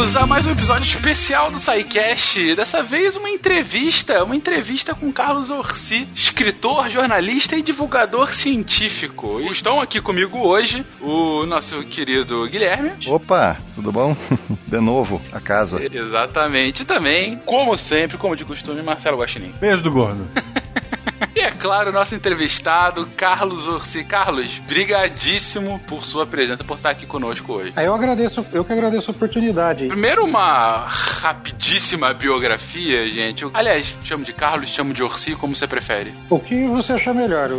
Bem-vindos a mais um episódio especial do SciCast. Dessa vez uma entrevista, uma entrevista com Carlos Orsi, escritor, jornalista e divulgador científico. E estão aqui comigo hoje o nosso querido Guilherme. Opa, tudo bom? De novo, a casa. Exatamente. E também, como sempre, como de costume, Marcelo Guaxinim. Beijo do gordo. E é claro, nosso entrevistado, Carlos Orsi. Carlos, brigadíssimo por sua presença, por estar aqui conosco hoje. Aí eu agradeço, eu que agradeço a oportunidade. Primeiro, uma rapidíssima biografia, gente. Eu, aliás, chamo de Carlos, chamo de Orsi, como você prefere. O que você achar melhor?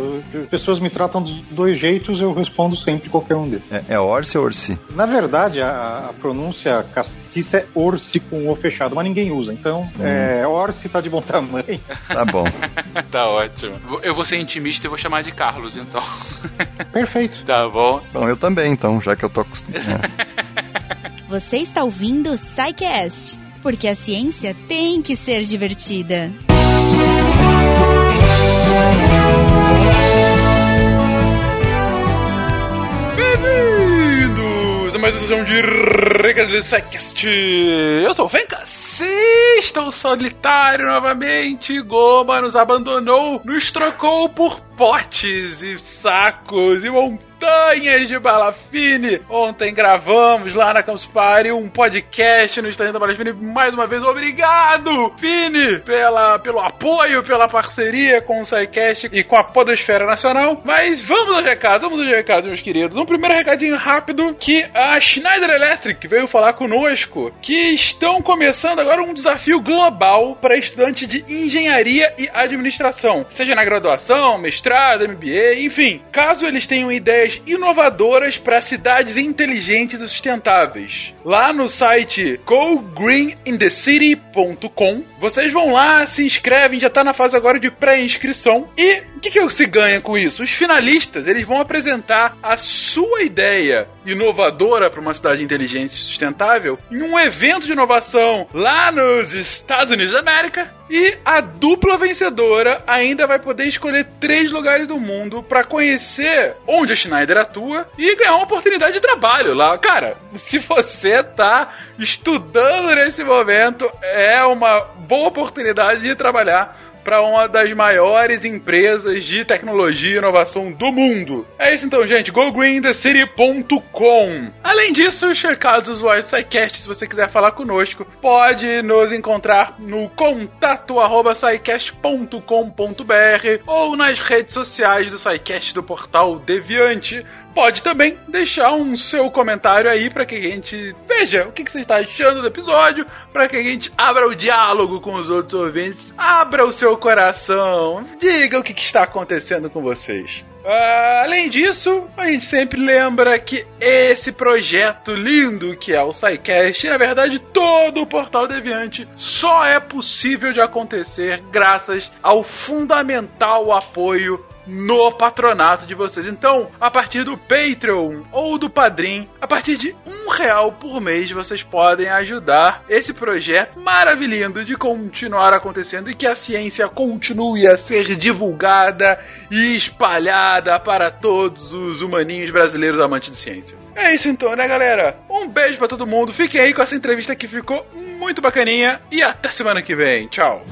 As pessoas me tratam dos dois jeitos, eu respondo sempre qualquer um deles. É, é Orsi ou Orsi? Na verdade, a, a pronúncia castiça é Orsi com o fechado, mas ninguém usa. Então, hum. é, Orsi tá de bom tamanho. Tá bom. tá ótimo. Eu vou ser intimista e vou chamar de Carlos, então. Perfeito. Tá bom. Bom, eu também, então, já que eu tô acostumado. Você está ouvindo o SciCast, porque a ciência tem que ser divertida. Bem-vindos a mais uma sessão de Regras do SciCast. Eu sou o Fencas. Sim, estou solitário novamente. Goma nos abandonou, nos trocou por potes e sacos e montanhas de balafine. Ontem gravamos lá na Campus Party um podcast no Estande da Balafine. Mais uma vez, obrigado, Fini, pela, pelo apoio, pela parceria com o SciCast e com a Podosfera Nacional. Mas vamos aos recados, vamos aos recados, meus queridos. Um primeiro recadinho rápido que a Schneider Electric veio falar conosco que estão começando agora um desafio global para estudantes de engenharia e administração, seja na graduação, mestrado, mestrado, MBA, enfim. Caso eles tenham ideias inovadoras para cidades inteligentes e sustentáveis. Lá no site gogreenindecity.com, vocês vão lá, se inscrevem, já está na fase agora de pré-inscrição. E que, que se ganha com isso? Os finalistas, eles vão apresentar a sua ideia inovadora para uma cidade inteligente e sustentável em um evento de inovação lá nos Estados Unidos da América. E a dupla vencedora ainda vai poder escolher três lugares do mundo para conhecer onde a Schneider atua e ganhar uma oportunidade de trabalho lá. Cara, se você tá estudando nesse momento, é uma boa oportunidade de trabalhar para uma das maiores empresas de tecnologia e inovação do mundo. É isso então, gente. GoGreenTheCity.com Além disso, os recados do usuário do SciCast, se você quiser falar conosco, pode nos encontrar no contato arroba ou nas redes sociais do SciCast do portal Deviante pode também deixar um seu comentário aí para que a gente veja o que, que você está achando do episódio, para que a gente abra o diálogo com os outros ouvintes, abra o seu coração, diga o que, que está acontecendo com vocês. Uh, além disso, a gente sempre lembra que esse projeto lindo que é o SciCast, na verdade todo o Portal Deviante, só é possível de acontecer graças ao fundamental apoio no patronato de vocês. Então, a partir do Patreon ou do Padrim, a partir de um real por mês, vocês podem ajudar esse projeto maravilhoso de continuar acontecendo e que a ciência continue a ser divulgada e espalhada para todos os humaninhos brasileiros amantes de ciência. É isso então, né, galera? Um beijo para todo mundo. Fiquem aí com essa entrevista que ficou muito bacaninha e até semana que vem. Tchau.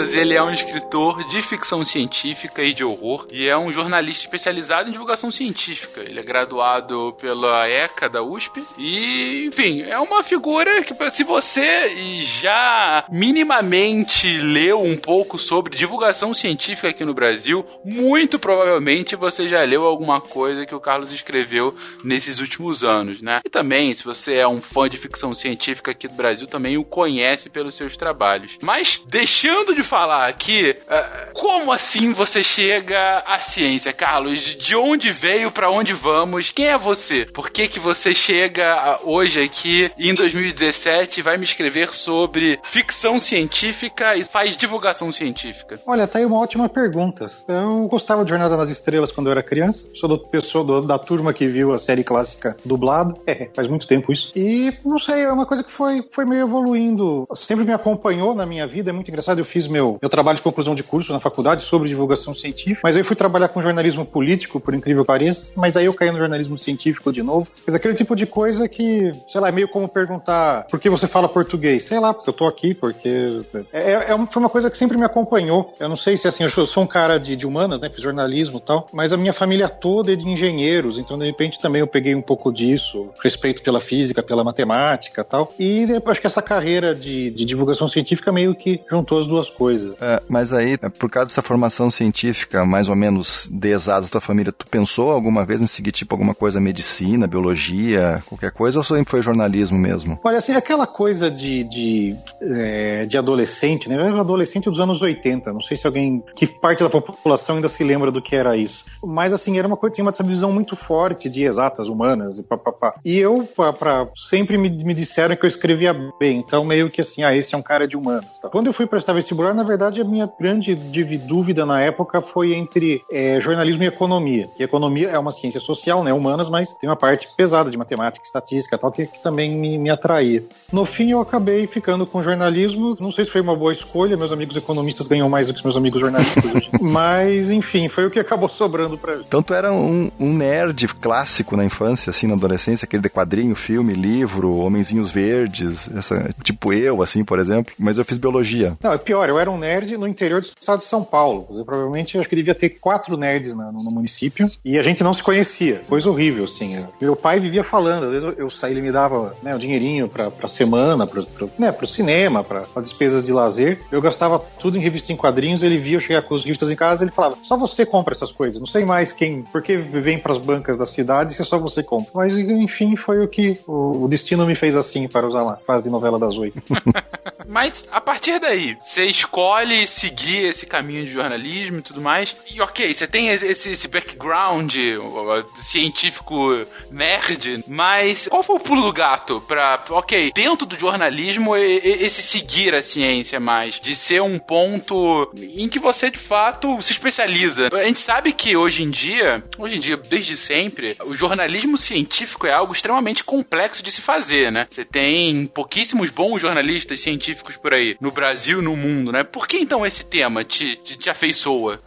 Ele é um escritor de ficção científica e de horror e é um jornalista especializado em divulgação científica. Ele é graduado pela ECA da USP e, enfim, é uma figura que se você já minimamente leu um pouco sobre divulgação científica aqui no Brasil, muito provavelmente você já leu alguma coisa que o Carlos escreveu nesses últimos anos, né? E também, se você é um fã de ficção científica aqui do Brasil, também o conhece pelos seus trabalhos. Mas deixando de de falar aqui, uh, como assim você chega à ciência, Carlos? De onde veio, para onde vamos? Quem é você? Por que que você chega hoje aqui em 2017 e vai me escrever sobre ficção científica e faz divulgação científica? Olha, tá aí uma ótima pergunta. Eu gostava de Jornada nas Estrelas quando eu era criança. Sou da pessoa do, da turma que viu a série clássica dublada. É, faz muito tempo isso. E não sei, é uma coisa que foi, foi meio evoluindo. Sempre me acompanhou na minha vida. É muito engraçado. Eu fiz meu meu, meu trabalho de conclusão de curso na faculdade sobre divulgação científica, mas aí fui trabalhar com jornalismo político, por incrível que pareça, mas aí eu caí no jornalismo científico de novo. Mas aquele tipo de coisa que, sei lá, é meio como perguntar por que você fala português? Sei lá, porque eu tô aqui, porque. É, é, é foi uma coisa que sempre me acompanhou. Eu não sei se assim, eu sou um cara de, de humanas, né? Fiz jornalismo e tal, mas a minha família toda é de engenheiros, então de repente também eu peguei um pouco disso, respeito pela física, pela matemática e tal. E acho que essa carreira de, de divulgação científica meio que juntou as duas coisas. É, mas aí, por causa dessa formação científica, mais ou menos de exatas da tua família, tu pensou alguma vez em seguir tipo alguma coisa medicina, biologia, qualquer coisa, ou sempre foi jornalismo mesmo? Olha, assim, aquela coisa de, de, é, de adolescente, né? Eu era adolescente dos anos 80, não sei se alguém, que parte da população ainda se lembra do que era isso. Mas assim, era uma coisa, tinha uma visão muito forte de exatas humanas e papapá. E eu, pra, pra sempre me, me disseram que eu escrevia bem, então meio que assim, ah, esse é um cara de humanas. Tá? Quando eu fui prestar vestibular, na verdade, a minha grande dúvida na época foi entre é, jornalismo e economia. E economia é uma ciência social, né, humanas, mas tem uma parte pesada de matemática, estatística tal, que, que também me, me atraía. No fim, eu acabei ficando com jornalismo, não sei se foi uma boa escolha, meus amigos economistas ganham mais do que meus amigos jornalistas hoje. mas, enfim, foi o que acabou sobrando pra mim. Então tu era um, um nerd clássico na infância, assim, na adolescência, aquele de quadrinho, filme, livro, Homenzinhos Verdes, essa, tipo eu, assim, por exemplo, mas eu fiz biologia. Não, é pior, eu era um nerd no interior do estado de São Paulo. Eu, provavelmente acho que devia ter quatro nerds no, no, município e a gente não se conhecia. Coisa horrível, assim. Meu pai vivia falando, às vezes eu, eu saí, ele me dava né, dinheirinho pra, pra semana, pra, pra, né, pro cinema, pra, pra despesas de lazer. Eu gastava tudo em revistas em quadrinhos, ele via eu chegar com as revistas em casa ele falava: só você compra essas coisas, não sei mais quem, porque vem pras bancas da cidade se é só você compra. Mas enfim, foi o que o, o destino me fez assim, para usar uma fase de novela das oito. Mas a partir daí, você escolhe seguir esse caminho de jornalismo e tudo mais. E ok, você tem esse, esse background científico nerd, mas qual foi o pulo do gato pra, ok, dentro do jornalismo, esse seguir a ciência mais? De ser um ponto em que você de fato se especializa. A gente sabe que hoje em dia, hoje em dia, desde sempre, o jornalismo científico é algo extremamente complexo de se fazer, né? Você tem pouquíssimos bons jornalistas científicos por aí, no Brasil no mundo, né? Por que então esse tema te, te, te afeiçoa?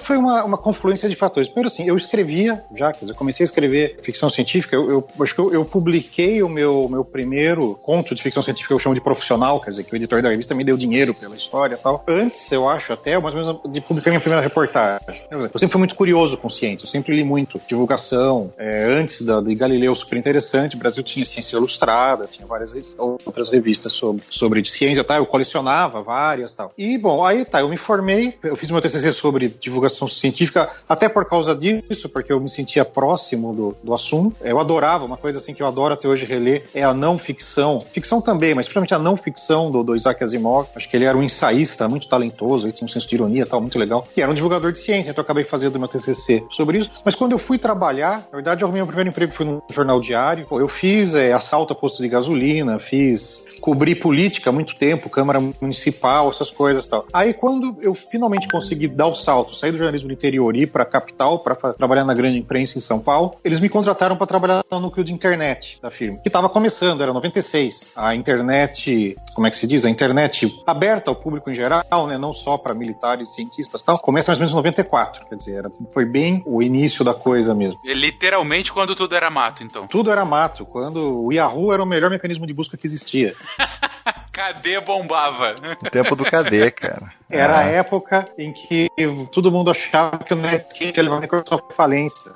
Foi uma, uma confluência de fatores. Primeiro, assim, eu escrevia já, quer dizer, eu comecei a escrever ficção científica, eu, eu acho que eu, eu, publiquei o meu, meu primeiro conto de ficção científica, eu chamo de profissional, quer dizer, que o editor da revista me deu dinheiro pela história e tal. Antes, eu acho até, mais ou menos, de publicar minha primeira reportagem. Eu sempre fui muito curioso com ciência, eu sempre li muito divulgação. É, antes da, de Galileu, super interessante, o Brasil tinha Ciência Ilustrada, tinha várias outras revistas sobre, sobre ciência, tá? Eu colecionava várias tal. E, bom, aí tá, eu me formei, eu fiz meu TCC sobre divulgação científica, até por causa disso, porque eu me sentia próximo do, do assunto. Eu adorava, uma coisa assim que eu adoro até hoje reler, é a não ficção. Ficção também, mas principalmente a não ficção do, do Isaac Asimov. Acho que ele era um ensaísta muito talentoso, ele tinha um senso de ironia tal, muito legal. E era um divulgador de ciência, então eu acabei fazendo meu TCC sobre isso. Mas quando eu fui trabalhar, na verdade, eu arrumei meu primeiro emprego foi no jornal diário. Eu fiz é, assalto a postos de gasolina, fiz cobri política há muito tempo, Câmara Municipal, essas coisas tal. Aí quando eu finalmente consegui dar o salto, sair do jornalismo do interior e ir para a capital para trabalhar na grande imprensa em São Paulo, eles me contrataram para trabalhar no núcleo de internet da firma, que estava começando, era 96. A internet, como é que se diz? A internet aberta ao público em geral, né, não só para militares, cientistas, tal. Começa mais ou menos em 94, quer dizer, era, foi bem o início da coisa mesmo. E literalmente quando tudo era mato, então. Tudo era mato, quando o Yahoo era o melhor mecanismo de busca que existia. KD bombava. O tempo do Cara. Era ah. a época em que todo mundo achava que o NetSuite ia levar a Microsoft falência.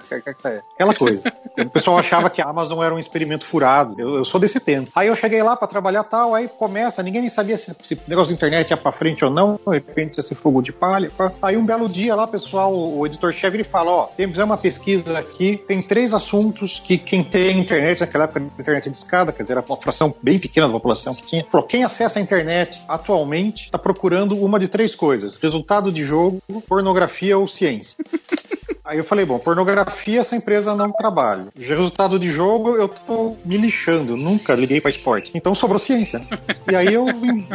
Aquela coisa. o pessoal achava que a Amazon era um experimento furado. Eu, eu sou desse tempo. Aí eu cheguei lá para trabalhar tal, aí começa, ninguém nem sabia se, se o negócio da internet ia pra frente ou não. De repente esse fogo de palha. Aí um belo dia lá, pessoal, o editor-chefe ele fala: Ó, temos uma pesquisa aqui, tem três assuntos que quem tem internet, naquela época internet de escada, quer dizer, era uma fração bem pequena da população que tinha. Falou: quem acessa a internet atualmente está procurando uma de três coisas: resultado de jogo, pornografia ou ciência. Aí eu falei, bom, pornografia essa empresa não trabalha. Resultado de jogo, eu tô me lixando, nunca liguei para esporte. Então sobrou ciência. E aí eu,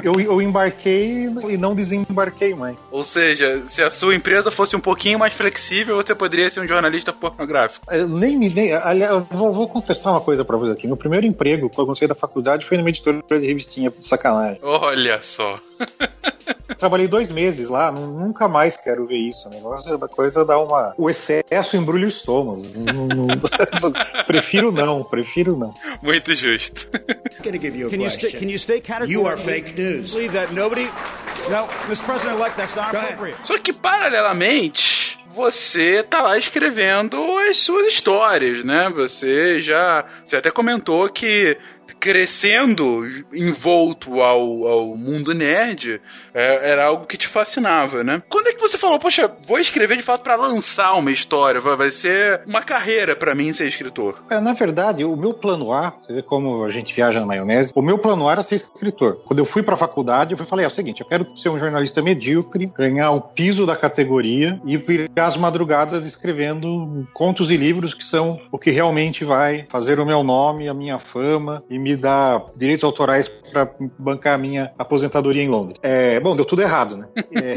eu, eu embarquei e não desembarquei mais. Ou seja, se a sua empresa fosse um pouquinho mais flexível, você poderia ser um jornalista pornográfico. Eu nem me. Nem, aliás, eu vou, vou confessar uma coisa para vocês aqui. Meu primeiro emprego, quando eu saí da faculdade, foi numa editora de revistinha, de sacanagem. Olha só. trabalhei dois meses lá, nunca mais quero ver isso. O negócio da coisa dá uma. O excesso embrulha o estômago. não, não... prefiro não, prefiro não. Muito justo. Can you, can you state categorically you are fake news. that nobody no, Mr. President-elect, that's not appropriate. Só que paralelamente, você tá lá escrevendo as suas histórias, né? Você já, você até comentou que crescendo envolto ao, ao mundo nerd, é, era algo que te fascinava, né? Quando é que você falou, poxa, vou escrever de fato para lançar uma história, vai, vai ser uma carreira para mim ser escritor? É, na verdade, o meu plano A, você vê como a gente viaja na maionese, o meu plano A era ser escritor. Quando eu fui para a faculdade, eu falei, é o seguinte, eu quero ser um jornalista medíocre, ganhar o piso da categoria e virar as madrugadas escrevendo contos e livros que são o que realmente vai fazer o meu nome, a minha fama e me dar direitos autorais para bancar a minha aposentadoria em Londres. É, bom, deu tudo errado, né? É,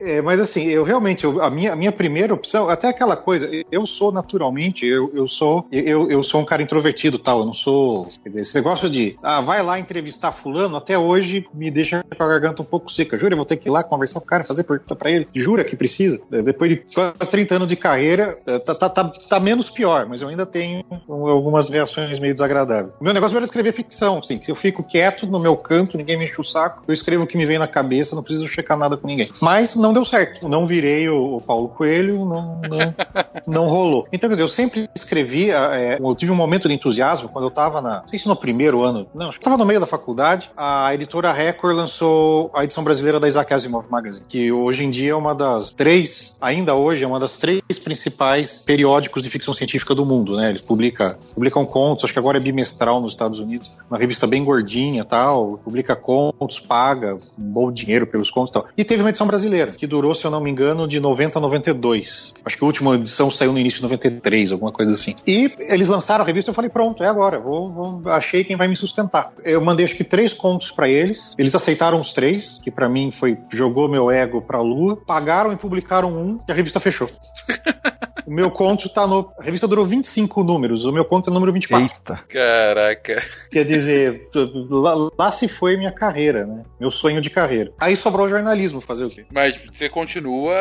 é, mas assim, eu realmente, eu, a, minha, a minha primeira opção, até aquela coisa, eu sou naturalmente, eu, eu sou eu, eu sou um cara introvertido tal, eu não sou. Dizer, esse negócio de, ah, vai lá entrevistar fulano, até hoje me deixa com a garganta um pouco seca. Jura, eu vou ter que ir lá conversar com o cara, fazer pergunta para ele. Jura que precisa? É, depois de quase 30 anos de carreira, é, tá, tá, tá, tá menos pior, mas eu ainda tenho algumas reações meio desagradáveis. O meu negócio era escrever ficção, assim, eu fico quieto no meu canto, ninguém me enche o saco, eu escrevo o que me vem na cabeça, não preciso checar nada com ninguém. Mas não deu certo. Não virei o, o Paulo Coelho, não, não, não, rolou. Então, quer dizer, eu sempre escrevi, é, eu tive um momento de entusiasmo quando eu tava na, não sei se no primeiro ano, não, acho que tava no meio da faculdade, a editora Record lançou a edição brasileira da Isaac Asimov Magazine, que hoje em dia é uma das três, ainda hoje, é uma das três principais periódicos de ficção científica do mundo, né? Eles publicam, publicam contos, acho que agora é bimestral nos Estados Unidos, uma revista bem gordinha tal, publica contos, paga um bom dinheiro pelos contos e tal. E teve uma edição brasileira, que durou, se eu não me engano, de 90 a 92. Acho que a última edição saiu no início de 93, alguma coisa assim. E eles lançaram a revista e eu falei, pronto, é agora, vou, vou, achei quem vai me sustentar. Eu mandei acho que três contos para eles, eles aceitaram os três, que para mim foi, jogou meu ego pra lua, pagaram e publicaram um e a revista fechou. O meu conto tá no. A revista durou 25 números, o meu conto é número 24. Eita. Caraca. Quer dizer, lá, lá, se foi minha carreira, né? Meu sonho de carreira. Aí sobrou o jornalismo, fazer o quê? Mas você continua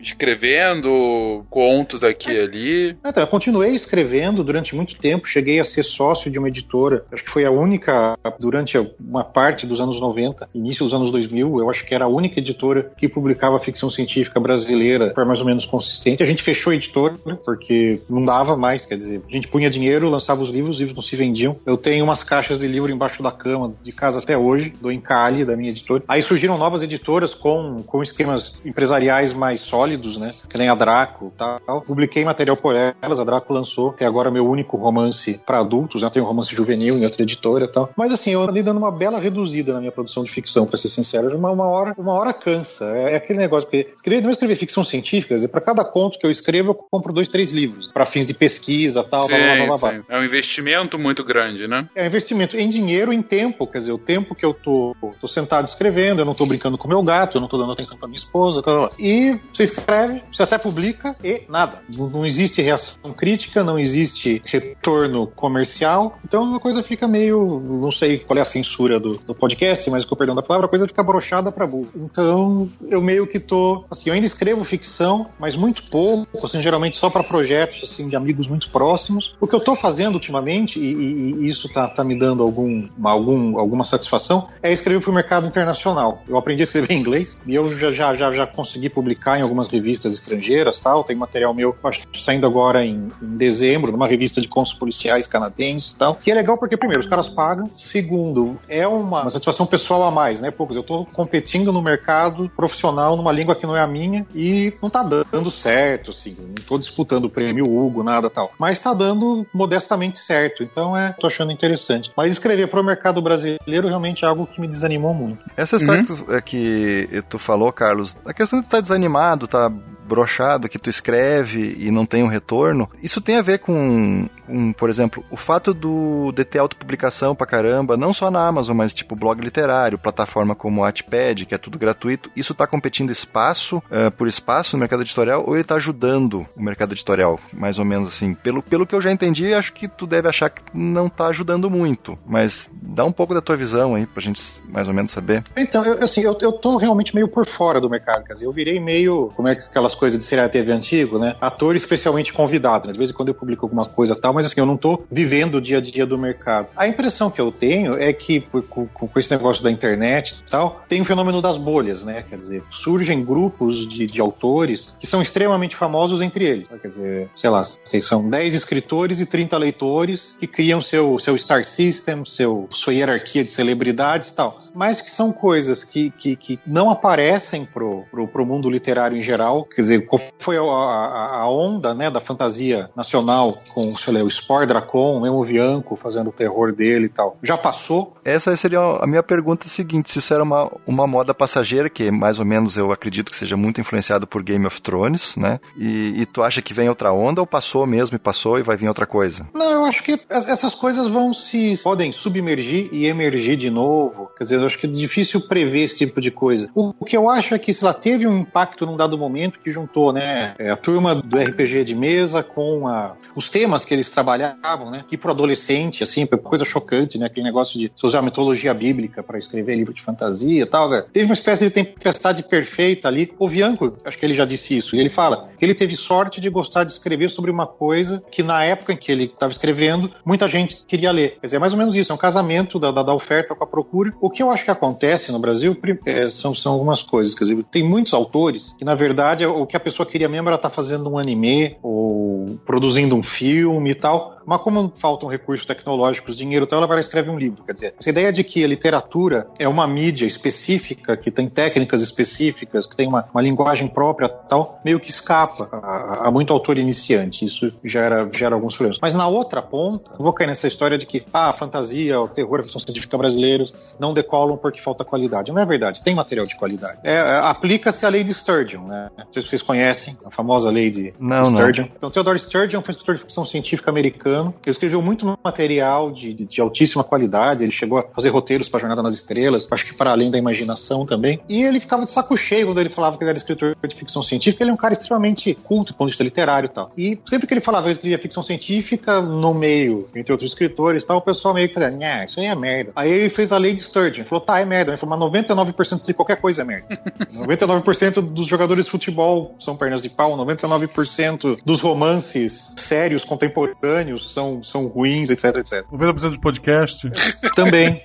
escrevendo contos aqui e ali? Então, eu continuei escrevendo durante muito tempo, cheguei a ser sócio de uma editora. Acho que foi a única, durante uma parte dos anos 90, início dos anos 2000, eu acho que era a única editora que publicava ficção científica brasileira, foi mais ou menos consistente. A gente fechou a editora porque não dava mais, quer dizer, a gente punha dinheiro, lançava os livros, os livros não se vendiam. Eu tenho umas caixas de livro embaixo da cama de casa até hoje, do Encalhe, da minha editora. Aí surgiram novas editoras com, com esquemas empresariais mais sólidos, né? Que nem a Draco tal. Publiquei material por elas, a Draco lançou até agora meu único romance para adultos, né? Tem um romance juvenil em outra editora e tal. Mas assim, eu andei dando uma bela reduzida na minha produção de ficção, para ser sincero. Uma, uma, hora, uma hora cansa. É, é aquele negócio, porque escrever, não escrever ficção científica, quer dizer, para cada conto que eu escrevo, eu compro dois, três livros para fins de pesquisa tal, sim, blá, blá, blá, blá. É um investimento muito grande, né? É um investimento em dinheiro, em tempo, quer dizer, o tempo que eu tô, tô sentado escrevendo, eu não tô brincando com meu gato, eu não tô dando atenção para minha esposa, tal, E você escreve, você até publica e nada. Não, não existe reação crítica, não existe retorno comercial, então a coisa fica meio, não sei qual é a censura do, do podcast, mas com o perdão da palavra, a coisa fica brochada para burro. Então eu meio que tô, assim, eu ainda escrevo ficção, mas muito pouco, assim, geralmente só para projetos assim de amigos muito próximos. O que eu estou fazendo ultimamente, e, e, e isso tá, tá, me dando algum, algum, alguma satisfação, é escrever para o mercado internacional. Eu aprendi a escrever em inglês e eu já, já, já, já consegui publicar em algumas revistas estrangeiras, tal. Tem material meu, acho saindo agora em, em dezembro, numa revista de contos policiais canadenses e tal. Que é legal porque, primeiro, os caras pagam. Segundo, é uma, uma satisfação pessoal a mais, né? Poucos, eu estou competindo no mercado profissional numa língua que não é a minha e não está dando certo, assim. Não tô disputando o prêmio Hugo, nada tal. Mas está dando modestamente certo. Então é, tô achando interessante. Mas escrever para o mercado brasileiro realmente é algo que me desanimou muito. Essa história uhum. que, tu, é, que tu falou, Carlos, a questão de estar tá desanimado, tá brochado, que tu escreve e não tem um retorno, isso tem a ver com um, por exemplo, o fato do de ter autopublicação pra caramba, não só na Amazon, mas tipo blog literário, plataforma como o Wattpad, que é tudo gratuito, isso tá competindo espaço uh, por espaço no mercado editorial ou ele tá ajudando o mercado editorial? Mais ou menos assim. Pelo, pelo que eu já entendi, acho que tu deve achar que não tá ajudando muito, mas dá um pouco da tua visão aí pra gente mais ou menos saber. Então, eu, assim, eu, eu tô realmente meio por fora do mercado, quer dizer, eu virei meio, como é que aquelas coisas de serial TV antigo, né? Ator especialmente convidado, né? De vez em quando eu publico alguma coisa tal, mas assim, eu não tô vivendo o dia a dia do mercado. A impressão que eu tenho é que com, com esse negócio da internet e tal, tem o fenômeno das bolhas, né? Quer dizer, surgem grupos de, de autores que são extremamente famosos entre eles. Quer dizer, sei lá, são 10 escritores e 30 leitores que criam seu, seu star system, seu, sua hierarquia de celebridades e tal. Mas que são coisas que, que, que não aparecem pro, pro, pro mundo literário em geral. Quer dizer, qual foi a, a, a onda né, da fantasia nacional com, sei lá, o Spore Dracon, o Bianco fazendo o terror dele e tal. Já passou? Essa seria a minha pergunta seguinte, se isso era uma, uma moda passageira, que mais ou menos eu acredito que seja muito influenciado por Game of Thrones, né? E, e tu acha que vem outra onda ou passou mesmo e passou e vai vir outra coisa? Não, eu acho que essas coisas vão se... podem submergir e emergir de novo. Quer dizer, eu acho que é difícil prever esse tipo de coisa. O, o que eu acho é que, sei lá, teve um impacto num dado momento que juntou, né, é, a turma do RPG de mesa com a, os temas que eles trabalhavam, né, que pro adolescente, assim, coisa chocante, né, aquele negócio de usar mitologia bíblica para escrever livro de fantasia e tal. Teve uma espécie de tempestade perfeita ali. O Bianco, acho que ele já disse isso, e ele fala que ele teve sorte de gostar de escrever sobre uma coisa que na época em que ele estava escrevendo, muita gente queria ler. Quer dizer, é mais ou menos isso, é um casamento da, da, da oferta com a procura. O que eu acho que acontece no Brasil é, são, são algumas coisas, quer dizer, tem muitos autores que, na verdade, o que a pessoa queria mesmo era estar tá fazendo um anime ou produzindo um filme e tal, tal. Mas como faltam recursos tecnológicos, dinheiro e tal, ela vai lá e escreve um livro. Quer dizer, essa ideia de que a literatura é uma mídia específica, que tem técnicas específicas, que tem uma, uma linguagem própria tal, meio que escapa a, a, muito autor iniciante. Isso gera, gera alguns problemas. Mas na outra ponta, eu vou cair nessa história de que ah, a fantasia, o terror, a ficção científica brasileiros não decolam porque falta qualidade. Não é verdade, tem material de qualidade. É, é, Aplica-se a lei de Sturgeon, né? Não sei se vocês conhecem a famosa lei de não, Sturgeon. Não. Então, Theodore Sturgeon foi um escritor de ficção científica americano americano. Ele escreveu muito material de, de altíssima qualidade. Ele chegou a fazer roteiros para Jornada nas Estrelas, acho que para além da imaginação também. E ele ficava de saco cheio quando ele falava que ele era escritor de ficção científica. Ele é um cara extremamente culto do ponto de vista literário e tal. E sempre que ele falava que ele escrevia ficção científica, no meio, entre outros escritores e tal, o pessoal meio que fazia, nha, isso aí é merda. Aí ele fez a lei de Sturgeon. Ele falou, tá, é merda. Ele falou, mas 99% de qualquer coisa é merda. 99% dos jogadores de futebol são pernas de pau, 99% dos romances sérios contemporâneos são, são ruins, etc, etc. 90% de podcast. Também.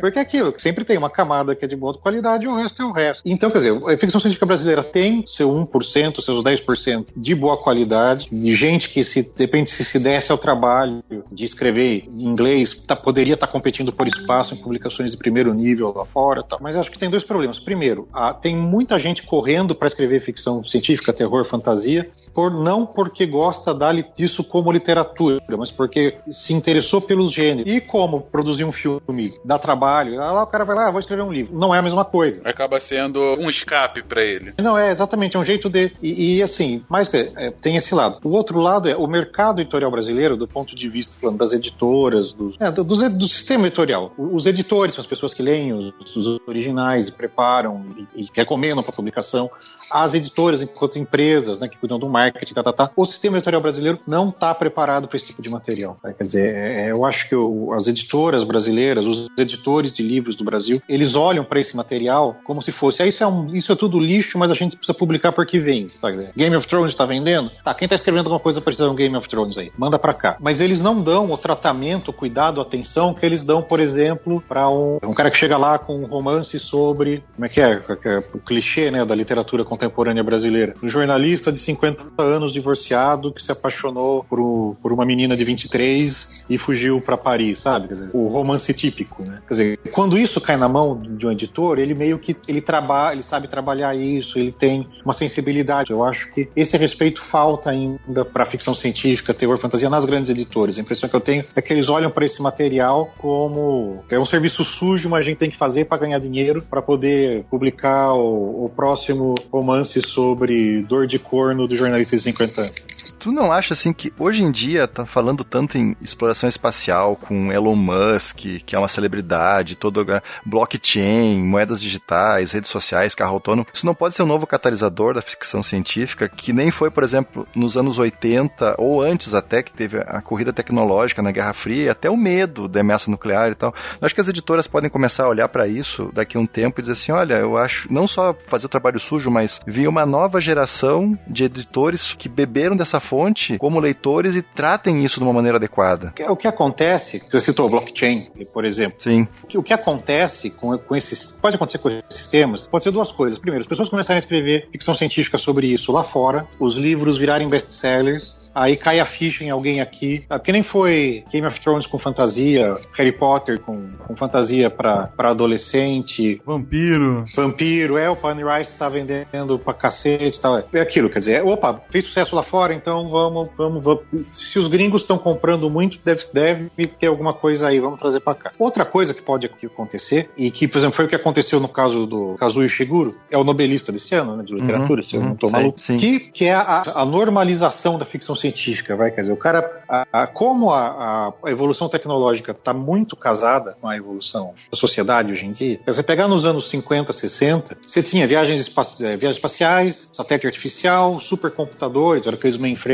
Porque é aquilo, sempre tem uma camada que é de boa qualidade e o resto é o resto. Então, quer dizer, a ficção científica brasileira tem seu 1%, seus 10% de boa qualidade, de gente que, se, depende se se desse ao trabalho de escrever em inglês, tá, poderia estar tá competindo por espaço em publicações de primeiro nível lá fora. Tá. Mas acho que tem dois problemas. Primeiro, a, tem muita gente correndo para escrever ficção científica, terror, fantasia, por não porque gosta disso como literatura, mas porque se interessou pelos gêneros. E como produzir um filme dá trabalho, lá o cara vai lá, ah, vou escrever um livro. Não é a mesma coisa. Acaba sendo um escape para ele. Não, é exatamente, é um jeito de. E, e assim, mais é, tem esse lado. O outro lado é o mercado editorial brasileiro, do ponto de vista falando, das editoras, dos, é, do, do, do, sistema editorial. Os editores são as pessoas que leem os, os originais e preparam e, e recomendam para publicação. As editoras, enquanto empresas, né, que cuidam do marketing, tá, tá, tá. O sistema editorial brasileiro não está preparado para esse tipo de material. Tá? Quer dizer, é, é, eu acho que o, as editoras brasileiras, os editores de livros do Brasil, eles olham para esse material como se fosse, ah, isso é, um, isso é tudo lixo, mas a gente precisa publicar porque vende. Tá? Game of Thrones está vendendo? Tá, quem está escrevendo alguma coisa precisa de um Game of Thrones aí? Manda para cá. Mas eles não dão o tratamento, o cuidado, a atenção que eles dão, por exemplo, para um, um cara que chega lá com um romance sobre, como é que é, é o clichê né, da literatura contemporânea brasileira. Um jornalista de 50 anos divorciado que se apaixonou por, por uma menina de 23 e fugiu para Paris, sabe? Dizer, o romance típico, né? Quer dizer, quando isso cai na mão de um editor, ele meio que ele trabalha, ele sabe trabalhar isso, ele tem uma sensibilidade. Eu acho que esse respeito falta ainda para ficção científica, terror, fantasia nas grandes editoras. A impressão que eu tenho é que eles olham para esse material como é um serviço sujo, mas a gente tem que fazer para ganhar dinheiro para poder publicar o, o próximo romance sobre dor de corno do jornalista de 50 anos. Tu não acha assim que hoje em dia tá falando tanto em exploração espacial com Elon Musk, que é uma celebridade, todo blockchain, moedas digitais, redes sociais, carro autônomo, isso não pode ser um novo catalisador da ficção científica, que nem foi, por exemplo, nos anos 80 ou antes até que teve a corrida tecnológica na Guerra Fria, e até o medo da ameaça nuclear e tal. Eu acho que as editoras podem começar a olhar para isso daqui a um tempo e dizer assim, olha, eu acho não só fazer o trabalho sujo, mas vi uma nova geração de editores que beberam dessa fonte como leitores e tratem isso de uma maneira adequada. O que acontece, você citou blockchain, por exemplo. Sim. O que, o que acontece com, com esses. Pode acontecer com esses temas, pode ser duas coisas. Primeiro, as pessoas começarem a escrever ficção científica sobre isso lá fora, os livros virarem best-sellers, aí cai a ficha em alguém aqui. Ah, porque nem foi Game of Thrones com fantasia, Harry Potter com, com fantasia para adolescente. Vampiro. Vampiro, é, o Pony Rice tá vendendo pra cacete e tal. É aquilo, quer dizer, opa, fez sucesso lá fora, então vamos, vamos, vamos. Se os gringos estão comprando muito, deve, deve ter alguma coisa aí, vamos trazer para cá. Outra coisa que pode acontecer, e que, por exemplo, foi o que aconteceu no caso do Kazuo Ishiguro, é o nobelista desse ano, né, de literatura, uhum, se eu não tô uhum, maluco, sim. Que, que é a, a, normalização da ficção científica, vai, quer dizer, o cara, a, a, como a, evolução tecnológica está muito casada com a evolução da sociedade hoje em dia, você pegar nos anos 50, 60, você tinha viagens, espaci eh, viagens espaciais, satélite artificial, supercomputadores, eram aqueles mainframes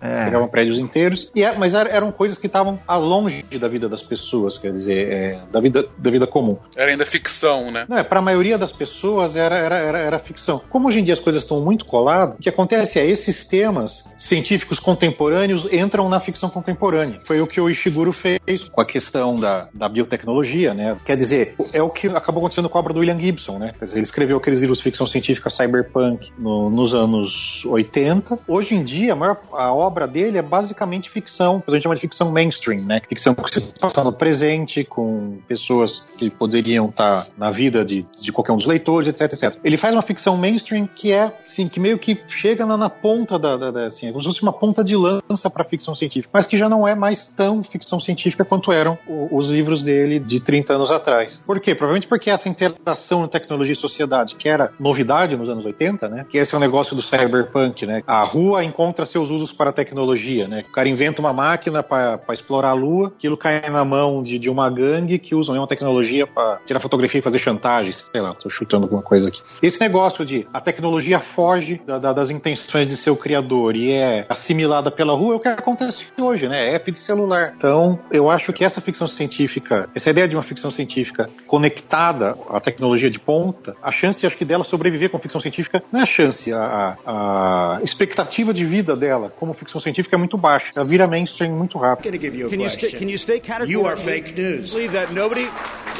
é. pegavam prédios inteiros, e é, mas eram coisas que estavam longe da vida das pessoas, quer dizer, é, da, vida, da vida comum. Era ainda ficção, né? Não, é, para a maioria das pessoas era, era, era, era ficção. Como hoje em dia as coisas estão muito coladas, o que acontece é esses temas científicos contemporâneos entram na ficção contemporânea. Foi o que o Ishiguro fez com a questão da, da biotecnologia, né? Quer dizer, é o que acabou acontecendo com a obra do William Gibson, né? Quer dizer, ele escreveu aqueles livros de ficção científica cyberpunk no, nos anos 80. Hoje em dia, a, maior, a obra dele é basicamente ficção, que a gente chama de ficção mainstream, né? Ficção que se passa no presente, com pessoas que poderiam estar na vida de, de qualquer um dos leitores, etc, etc. Ele faz uma ficção mainstream que é, assim, que meio que chega na, na ponta da, da, da assim, é como se fosse uma ponta de lança para ficção científica, mas que já não é mais tão ficção científica quanto eram os livros dele de 30 anos atrás. Por quê? Provavelmente porque essa interação entre tecnologia e sociedade, que era novidade nos anos 80, né? Que esse é o negócio do cyberpunk, né? A rua encontra seus usos para a tecnologia, né? O cara inventa uma máquina para explorar a lua, aquilo cai na mão de, de uma gangue que usa uma tecnologia para tirar fotografia e fazer chantagens. Sei lá, tô chutando alguma coisa aqui. Esse negócio de a tecnologia foge da, da, das intenções de seu criador e é assimilada pela rua é o que acontece hoje, né? É app de celular. Então, eu acho que essa ficção científica, essa ideia de uma ficção científica conectada à tecnologia de ponta, a chance, acho que dela sobreviver com ficção científica não é a chance, a, a expectativa de vida dela como ficção científica é muito baixa. Ela vira mainstream muito rápido. Can you, st can you stay You are fake news. That nobody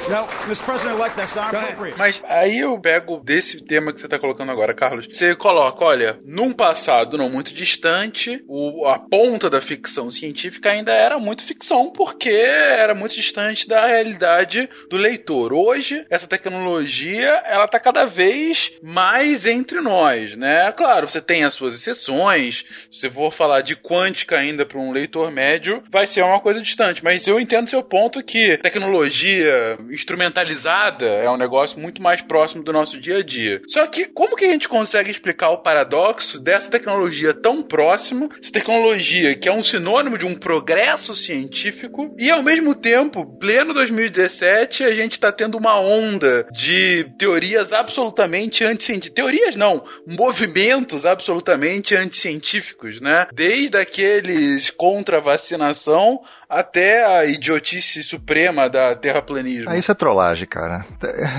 no, Mr. President-elect, that's not appropriate. Mas aí eu pego desse tema que você está colocando agora, Carlos. Você coloca, olha, num passado não muito distante, o, a ponta da ficção científica ainda era muito ficção, porque era muito distante da realidade do leitor. Hoje, essa tecnologia, ela tá cada vez mais entre nós, né? Claro, você tem as suas exceções. Se você for falar de quântica ainda para um leitor médio, vai ser uma coisa distante. Mas eu entendo seu ponto que tecnologia instrumentalizada é um negócio muito mais próximo do nosso dia a dia. Só que como que a gente consegue explicar o paradoxo dessa tecnologia tão próxima, essa tecnologia que é um sinônimo de um progresso científico e ao mesmo tempo, pleno 2017, a gente está tendo uma onda de teorias absolutamente anticientíficas. Teorias não, movimentos absolutamente anticientíficos, né? Desde aqueles contra a vacinação até a idiotice suprema da terraplanismo. Ah, isso é trollagem, cara.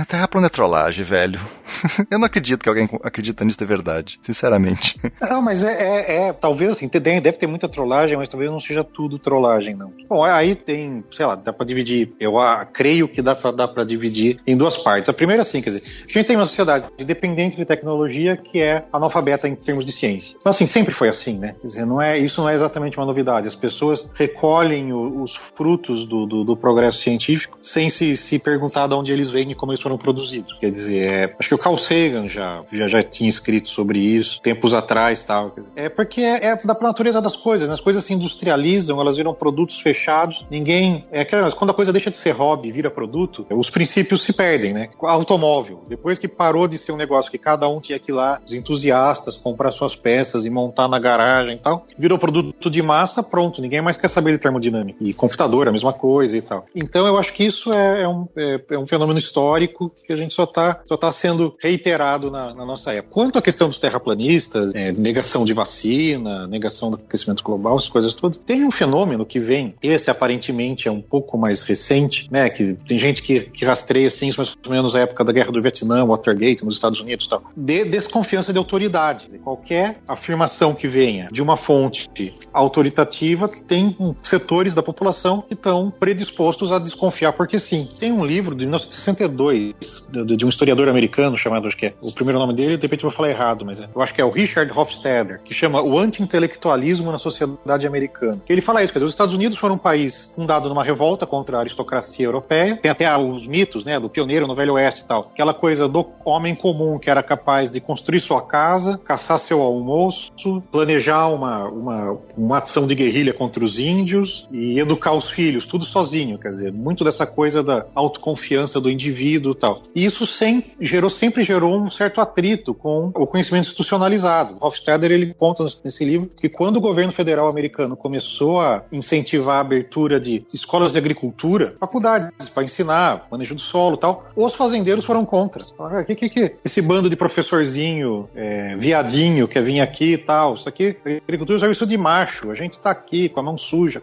Terraplano é trollagem, velho. Eu não acredito que alguém acredita nisso de verdade, sinceramente. Não, mas é, é, é talvez assim, deve ter muita trollagem, mas talvez não seja tudo trollagem, não. Bom, aí tem, sei lá, dá pra dividir, eu ah, creio que dá pra, dá pra dividir em duas partes. A primeira, assim, quer dizer, a gente tem uma sociedade dependente de tecnologia que é analfabeta em termos de ciência. Então, assim, sempre foi assim, né? Quer dizer, não é, isso não é exatamente uma novidade. As pessoas recolhem o os frutos do, do, do progresso científico sem se, se perguntar de onde eles vêm e como eles foram produzidos. Quer dizer, é, acho que o Carl Sagan já, já, já tinha escrito sobre isso tempos atrás tal. Dizer, é porque é, é, da natureza das coisas, né? as coisas se industrializam, elas viram produtos fechados, ninguém. É quando a coisa deixa de ser hobby vira produto, os princípios se perdem, né? Automóvel, depois que parou de ser um negócio que cada um tinha que ir lá, os entusiastas, comprar suas peças e montar na garagem e tal, virou produto de massa, pronto, ninguém mais quer saber de termodinâmica. E computador, a mesma coisa e tal. Então eu acho que isso é, é um, é, é, um fenômeno histórico que a gente só está só tá sendo reiterado na, na, nossa época. Quanto à questão dos terraplanistas, é, negação de vacina, negação do crescimento global, essas coisas todas, tem um fenômeno que vem, esse aparentemente é um pouco mais recente, né? Que tem gente que, que rastreia assim, mais ou menos a época da guerra do Vietnã, Watergate, nos Estados Unidos e tal, de desconfiança de autoridade. Qualquer afirmação que venha de uma fonte autoritativa tem setores da população que estão predispostos a desconfiar porque sim. Tem um livro de 1962 de, de um historiador americano chamado, acho que é o primeiro nome dele, de repente eu vou falar errado, mas é, eu acho que é o Richard Hofstadter, que chama O Anti-Intelectualismo na Sociedade Americana. Ele fala isso, quer dizer, os Estados Unidos foram um país fundado numa revolta contra a aristocracia europeia, tem até os mitos, né, do pioneiro no Velho Oeste e tal, aquela coisa do homem comum que era capaz de construir sua casa, caçar seu almoço, planejar uma, uma, uma ação de guerrilha contra os índios e educar os filhos, tudo sozinho, quer dizer, muito dessa coisa da autoconfiança do indivíduo e tal. E isso sem, gerou, sempre gerou um certo atrito com o conhecimento institucionalizado. Hofstadter ele conta nesse livro que quando o governo federal americano começou a incentivar a abertura de escolas de agricultura, faculdades para ensinar manejo do solo e tal, os fazendeiros foram contra. O que, que, que esse bando de professorzinho é, viadinho que vinha aqui e tal, isso aqui, agricultura é serviço de macho, a gente está aqui com a mão suja,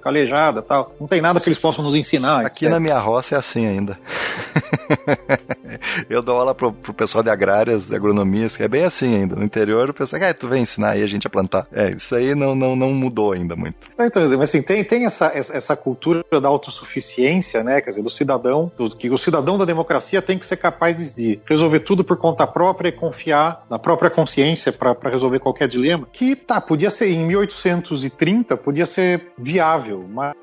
calejada tal, não tem nada que eles possam nos ensinar. Aqui etc. na minha roça é assim ainda. eu dou aula pro, pro pessoal de agrárias, de agronomias, que é bem assim ainda. No interior, o pessoal, ah, tu vem ensinar aí a gente a plantar. É, isso aí não, não, não mudou ainda muito. Então, mas assim, tem, tem essa, essa cultura da autossuficiência, né? Quer dizer, do cidadão, do, que o cidadão da democracia tem que ser capaz de, de resolver tudo por conta própria e confiar na própria consciência para resolver qualquer dilema. Que tá, podia ser em 1830, podia ser viável, mas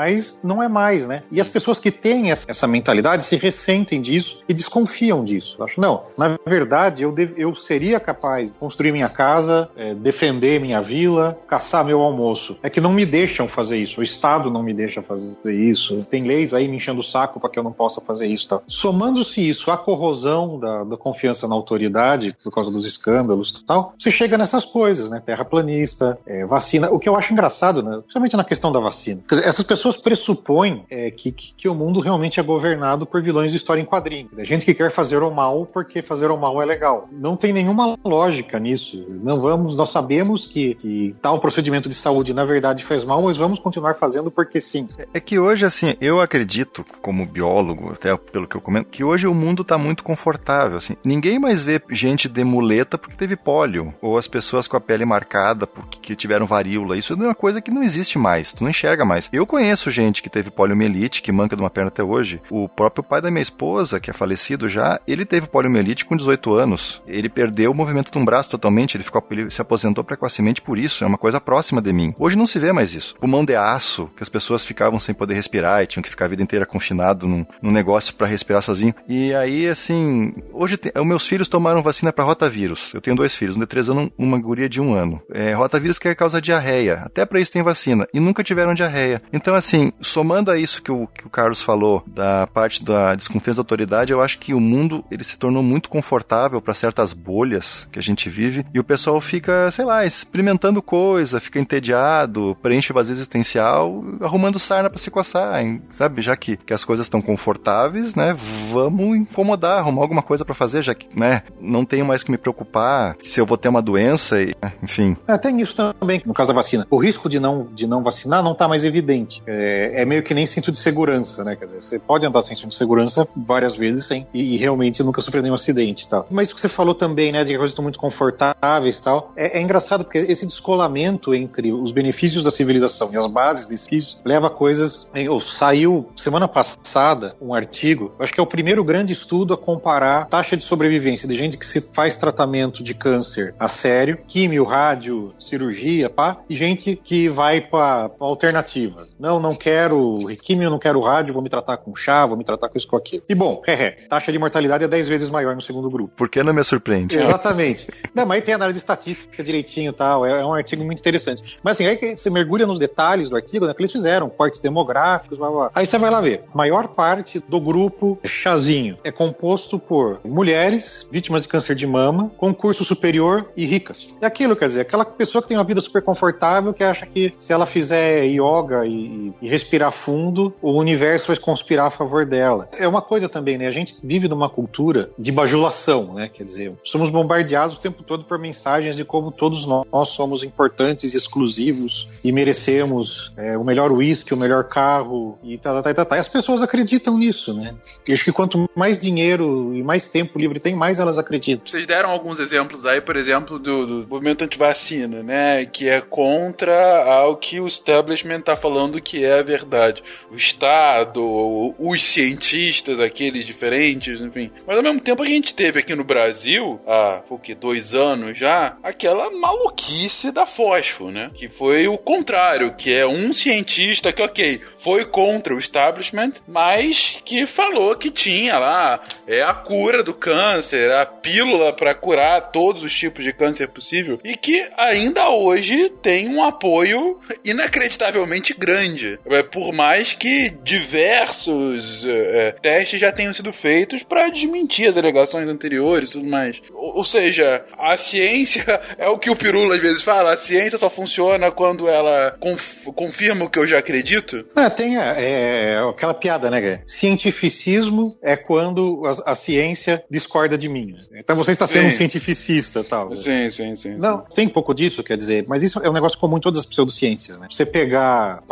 não é mais, né? E as pessoas que têm essa mentalidade se ressentem disso e desconfiam disso. Eu acho, não, na verdade, eu, eu seria capaz de construir minha casa, é, defender minha vila, caçar meu almoço. É que não me deixam fazer isso, o Estado não me deixa fazer isso, tem leis aí me enchendo o saco para que eu não possa fazer isso. Tá? Somando-se isso à corrosão da, da, confiança na autoridade, por causa dos escândalos e tal, você chega nessas coisas, né? Terraplanista, é, vacina. O que eu acho engraçado, né? principalmente na questão da vacina. Essas pessoas pressupõem é, que, que, que, o mundo realmente é governado por vilões de história em quadrinho. Gente que quer fazer o mal porque fazer o mal é legal. Não tem nenhuma lógica nisso. Não vamos, nós sabemos que, que tal procedimento de saúde na verdade faz mal, mas vamos continuar fazendo porque sim. É, é que hoje, assim, eu acredito, como biólogo, até pelo que eu comento, que hoje o mundo está muito confortável. Assim. Ninguém mais vê gente de muleta porque teve pólio, ou as pessoas com a pele marcada porque tiveram varíola. Isso é uma coisa que não existe mais, tu não enxerga mais. Eu conheço gente que teve poliomielite, que manca de uma perna até hoje. O próprio pai da minha esposa, que é falecido já, ele teve poliomielite com 18 anos. Ele perdeu o movimento de um braço totalmente, ele, ficou, ele se aposentou precocemente por isso, é uma coisa próxima de mim. Hoje não se vê mais isso. Pulmão de aço, que as pessoas ficavam sem poder respirar e tinham que ficar a vida inteira confinado num, num negócio para respirar sozinho. E aí, assim, hoje tem, meus filhos tomaram vacina para rotavírus. Eu tenho dois filhos, um de três anos, uma guria de um ano. É, rotavírus que causa diarreia. Até para isso tem vacina. E nunca tiveram diarreia. Então, assim, somando a isso que o, que o Carlos falou, da parte da desconfiança da autoridade, eu acho que o mundo ele se tornou muito confortável para certas bolhas que a gente vive. E o pessoal fica, sei lá, experimentando coisa, fica entediado, preenche vazio existencial, arrumando sarna para se coçar, hein? sabe? Já que, que as coisas estão confortáveis, né? Vamos incomodar, arrumar alguma coisa para fazer, já que, né? Não tenho mais que me preocupar se eu vou ter uma doença, e, enfim. É, tem isso também, no caso da vacina. O risco de não, de não vacinar não tá mais evidente. É, é meio que nem cinto de segurança, né? Quer dizer, você pode andar sem cinto de segurança várias vezes sem, e, e realmente nunca sofrer nenhum acidente tal. Mas isso que você falou também, né? De que as coisas estão muito confortáveis tal. É, é engraçado porque esse descolamento entre os benefícios da civilização e as bases desse leva a coisas. Oh, saiu semana passada um artigo, acho que é o primeiro grande estudo a comparar taxa de sobrevivência de gente que se faz tratamento de câncer a sério, químio, rádio, cirurgia, pá, e gente que vai para alternativa. Não, não, não quero químio, não quero rádio, vou me tratar com chá, vou me tratar com isso, com aquilo. E bom, é, é, taxa de mortalidade é 10 vezes maior no segundo grupo. Por que não me surpreende? Exatamente. não, mas aí tem análise estatística direitinho e tal, é, é, um artigo muito interessante. Mas assim, aí que você mergulha nos detalhes do artigo, né, que eles fizeram, cortes demográficos, blá, blá. aí você vai lá ver. Maior parte do grupo chazinho é composto por mulheres vítimas de câncer de mama, com curso superior e ricas. É aquilo, quer dizer, aquela pessoa que tem uma vida super confortável, que acha que se ela fizer yoga e, e respirar fundo, o universo vai conspirar a favor dela. É uma coisa também, né? A gente vive numa cultura de bajulação, né? Quer dizer, somos bombardeados o tempo todo por mensagens de como todos nós somos importantes e exclusivos e merecemos é, o melhor uísque, o melhor carro e tal, tal, tal, tal. E as pessoas acreditam nisso, né? E acho que quanto mais dinheiro e mais tempo livre tem, mais elas acreditam. Vocês deram alguns exemplos aí, por exemplo, do, do movimento anti-vacina, né? Que é contra ao que o establishment está falando que é a verdade. O Estado, os cientistas, aqueles diferentes, enfim. Mas ao mesmo tempo a gente teve aqui no Brasil, há o que, dois anos já, aquela maluquice da fósforo, né? Que foi o contrário, que é um cientista que, ok, foi contra o establishment, mas que falou que tinha lá é a cura do câncer, a pílula para curar todos os tipos de câncer possível e que ainda hoje tem um apoio inacreditavelmente grande. É, por mais que diversos é, testes já tenham sido feitos para desmentir as alegações anteriores e tudo mais. Ou, ou, seja, a ciência é o que o Pirula às vezes fala, a ciência só funciona quando ela conf confirma o que eu já acredito. É, tem é, é, aquela piada, né, cara? Cientificismo é quando a, a, ciência discorda de mim. Então você está sendo sim. um cientificista tal. Sim, sim, sim. Não, tem um pouco disso, quer dizer, mas isso é um negócio comum em todas as pseudociências, né? Você pegar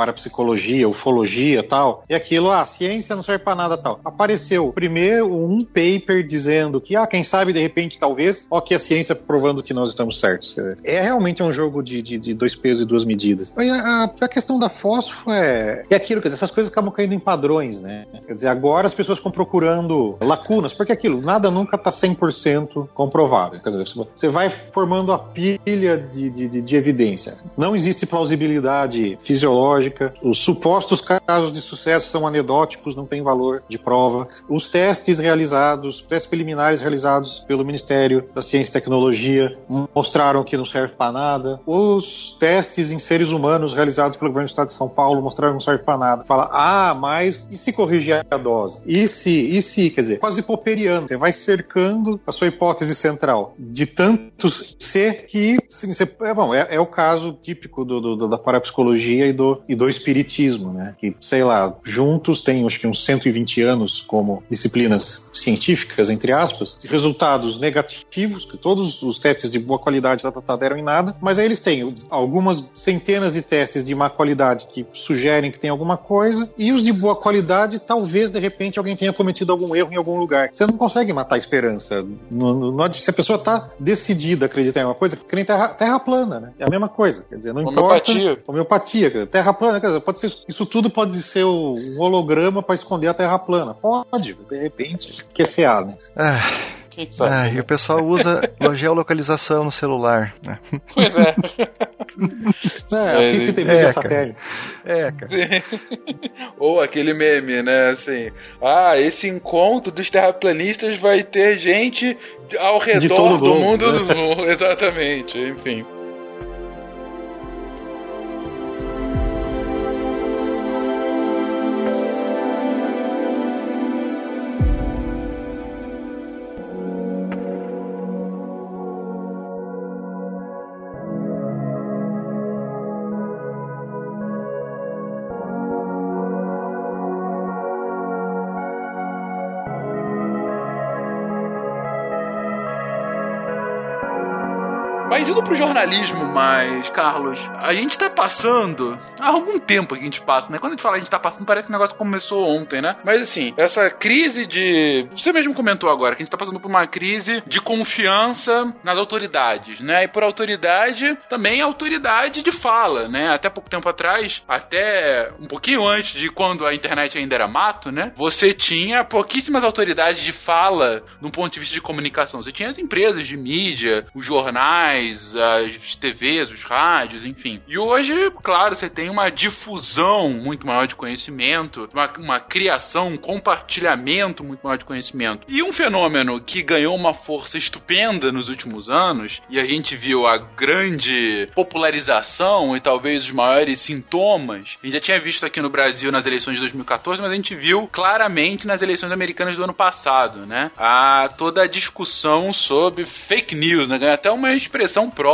parapsicologia, ufologia tal, e aquilo, ah, ciência não serve para nada tal. Apareceu primeiro um paper dizendo que, ah, quem sabe de repente, talvez, ó, que a ciência provando que nós estamos certos. É realmente um jogo de, de, de dois pesos e duas medidas. A, a, questão da fósforo é, é aquilo, quer dizer, essas coisas acabam caindo em padrões, né? Quer dizer, agora as pessoas ficam procurando lacunas, porque aquilo, nada nunca tá 100% comprovado, entendeu? Você vai formando a pilha de, de, de, de evidência. Não existe plausibilidade fisiológica, os supostos casos de sucesso são anedóticos, não tem valor de prova. Os testes realizados, testes preliminares realizados pelo Ministério da Ciência e Tecnologia mostraram que não serve para nada. Os testes em seres humanos realizados pelo governo do Estado de São Paulo mostraram que não serve para nada. Fala, ah, mas e se corrigir a dose? E se, e se, quer dizer, quase popperiano. Você vai cercando a sua hipótese central de tantos ser que, sim, você, é, bom, é, é, o caso típico do, do, da parapsicologia e do, e do né? Que, sei lá, juntos tem acho que uns 120 anos como disciplinas científicas, entre aspas, resultados negativos, que todos os testes de boa qualidade tá, tá, tá, deram em nada, mas aí eles têm algumas centenas de testes de má qualidade que sugerem que tem alguma coisa, e os de boa qualidade, talvez de repente alguém tenha cometido algum erro em algum lugar. Você não consegue matar a esperança. Não, não, se a pessoa está decidida a acreditar em uma coisa, porque nem terra, terra plana, né? É a mesma coisa. Quer dizer, não homeopatia. importa. Homeopatia. Terra plana, quer dizer, pode ser, isso tudo pode ser um holograma para esconder a terra plana. Pode, de repente. Que é CA, né? Ah. Ah, e o pessoal usa geolocalização no celular. Né? Pois é. é assiste TV é, satélite. É, cara. Ou aquele meme, né? Assim, ah, esse encontro dos terraplanistas vai ter gente ao redor do mundo. Né? Exatamente, enfim. Mas pro jornalismo mais, Carlos, a gente tá passando. Há algum tempo que a gente passa, né? Quando a gente fala a gente tá passando, parece que o negócio começou ontem, né? Mas assim, essa crise de. Você mesmo comentou agora que a gente tá passando por uma crise de confiança nas autoridades, né? E por autoridade, também autoridade de fala, né? Até pouco tempo atrás, até um pouquinho antes de quando a internet ainda era mato, né? Você tinha pouquíssimas autoridades de fala no ponto de vista de comunicação. Você tinha as empresas de mídia, os jornais, as TVs, os rádios, enfim. E hoje, claro, você tem uma difusão muito maior de conhecimento, uma, uma criação, um compartilhamento muito maior de conhecimento. E um fenômeno que ganhou uma força estupenda nos últimos anos, e a gente viu a grande popularização e talvez os maiores sintomas. A gente já tinha visto aqui no Brasil nas eleições de 2014, mas a gente viu claramente nas eleições americanas do ano passado, né? A toda a discussão sobre fake news, né? Até uma expressão própria,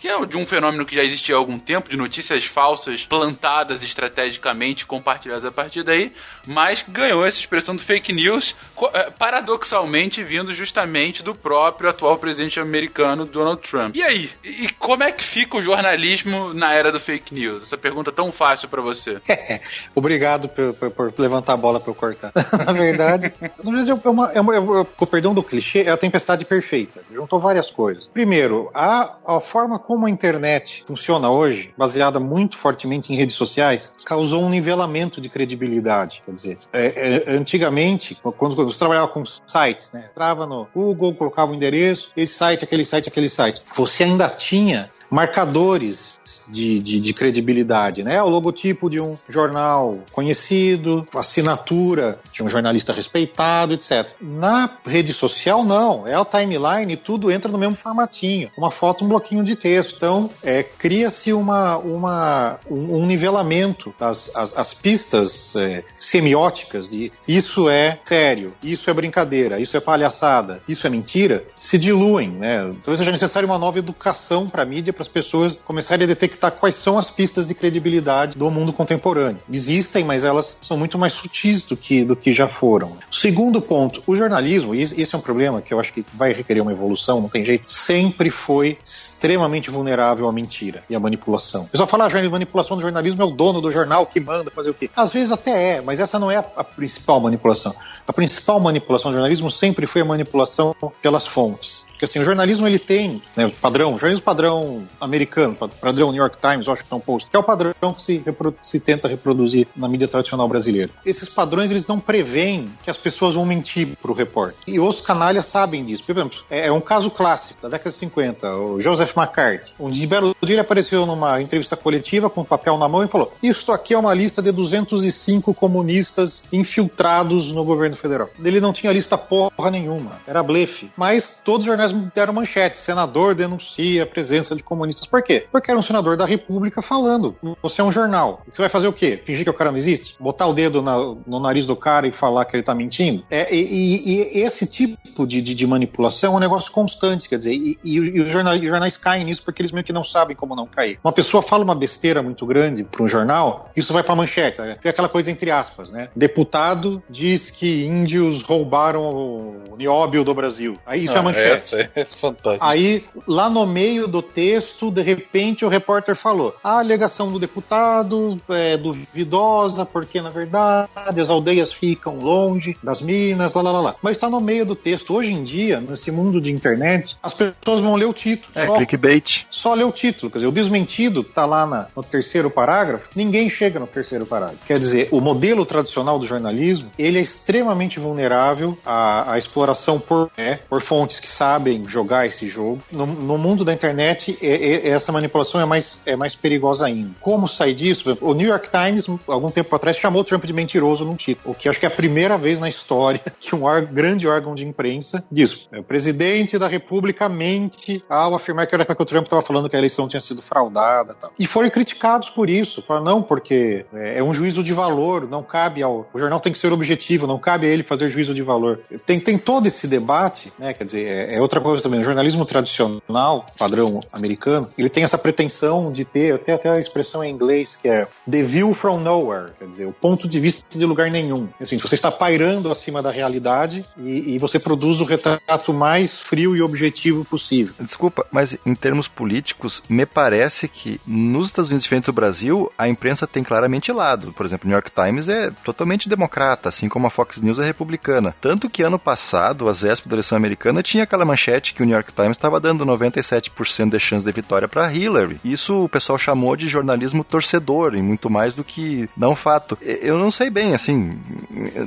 que é de um fenômeno que já existia há algum tempo, de notícias falsas plantadas estrategicamente, compartilhadas a partir daí, mas ganhou essa expressão do fake news, eh, paradoxalmente vindo justamente do próprio atual presidente americano, Donald Trump. E aí? E como é que fica o jornalismo na era do fake news? Essa pergunta tão fácil para você. Obrigado por, por, por, levantar a bola para eu cortar. na verdade, é uma, é uma, é com perdão do clichê, é a tempestade perfeita. Juntou várias coisas. Primeiro, a, a forma como a internet funciona hoje, baseada muito fortemente em redes sociais, causou um nivelamento de credibilidade. Quer dizer, é, é, antigamente, quando, quando você trabalhava com sites, né, entrava no Google, colocava o endereço, esse site, aquele site, aquele site, você ainda tinha marcadores de, de, de, credibilidade, né? O logotipo de um jornal conhecido, assinatura de um jornalista respeitado, etc. Na rede social, não. É a timeline, tudo entra no mesmo formatinho. Uma foto, um bloquinho de texto. Então, é, cria-se uma, uma, um, um nivelamento das as, as pistas é, semióticas de isso é sério, isso é brincadeira, isso é palhaçada, isso é mentira, se diluem, né? Talvez seja necessário uma nova educação para a mídia para as pessoas começarem a detectar quais são as pistas de credibilidade do mundo contemporâneo. Existem, mas elas são muito mais sutis do que, do que já foram. Segundo ponto, o jornalismo, e esse é um problema que eu acho que vai requerer uma evolução, não tem jeito, sempre foi extremamente vulnerável à mentira e à manipulação. Eu só falar a manipulação do jornalismo é o dono do jornal que manda fazer o quê? Às vezes até é, mas essa não é a, a principal manipulação. A principal manipulação do jornalismo sempre foi a manipulação pelas fontes. Porque assim, o jornalismo ele tem né, padrão, jornalismo padrão americano, padrão New York Times, Washington Post, que é o padrão que se, se tenta reproduzir na mídia tradicional brasileira. Esses padrões eles não preveem que as pessoas vão mentir para o repórter. E os canalhas sabem disso. Por exemplo, é, é um caso clássico da década de 50, o Joseph McCarthy. Um dia, belo dia ele apareceu numa entrevista coletiva com um papel na mão e falou: Isto aqui é uma lista de 205 comunistas infiltrados no governo federal. Ele não tinha lista porra nenhuma, era blefe. Mas todos os jornais deram manchete. Senador denuncia a presença de comunistas. Por quê? Porque era um senador da República falando. Você é um jornal. Você vai fazer o quê? Fingir que o cara não existe? Botar o dedo na, no nariz do cara e falar que ele tá mentindo? É, e, e, e esse tipo de, de, de, manipulação é um negócio constante, quer dizer, e, e os, jornais, os jornais caem nisso porque eles meio que não sabem como não cair. Uma pessoa fala uma besteira muito grande para um jornal, isso vai para manchete. É aquela coisa entre aspas, né? Deputado diz que índios roubaram o nióbio do Brasil. Aí isso é ah, é manchete. É fantástico. Aí, lá no meio do texto, de repente, o repórter falou: a alegação do deputado é duvidosa, porque, na verdade, as aldeias ficam longe das minas, lá, lá, lá. lá. Mas está no meio do texto. Hoje em dia, nesse mundo de internet, as pessoas vão ler o título. É, só, clickbait. Só ler o título. Quer dizer, o desmentido está lá na, no terceiro parágrafo, ninguém chega no terceiro parágrafo. Quer dizer, o modelo tradicional do jornalismo, ele é extremamente vulnerável à, à exploração por, é, por fontes que sabem jogar esse jogo. No, no mundo da internet, é, é, essa manipulação é mais, é mais perigosa ainda. Como sair disso? O New York Times, algum tempo atrás, chamou o Trump de mentiroso num título, o que acho que é a primeira vez na história que um grande órgão de imprensa diz: o presidente da República mente ao afirmar que era que o Trump estava falando que a eleição tinha sido fraudada. Tal. E foram criticados por isso. Falaram, não, porque é, é um juízo de valor, não cabe ao. O jornal tem que ser objetivo, não cabe a ele fazer juízo de valor. Tem, tem todo esse debate, né? Quer dizer, é, é outra coisa também, o jornalismo tradicional, padrão americano, ele tem essa pretensão de ter, até, até a expressão em inglês que é the view from nowhere, quer dizer, o ponto de vista de lugar nenhum. Assim, você está pairando acima da realidade e, e você produz o retrato mais frio e objetivo possível. Desculpa, mas em termos políticos, me parece que nos Estados Unidos, diferente do Brasil, a imprensa tem claramente lado. Por exemplo, o New York Times é totalmente democrata, assim como a Fox News é republicana. Tanto que ano passado, às vésperas da eleição americana, tinha aquela manchete manchete que o New York Times estava dando 97% de chance de vitória para Hillary. Isso o pessoal chamou de jornalismo torcedor e muito mais do que não fato. Eu não sei bem, assim,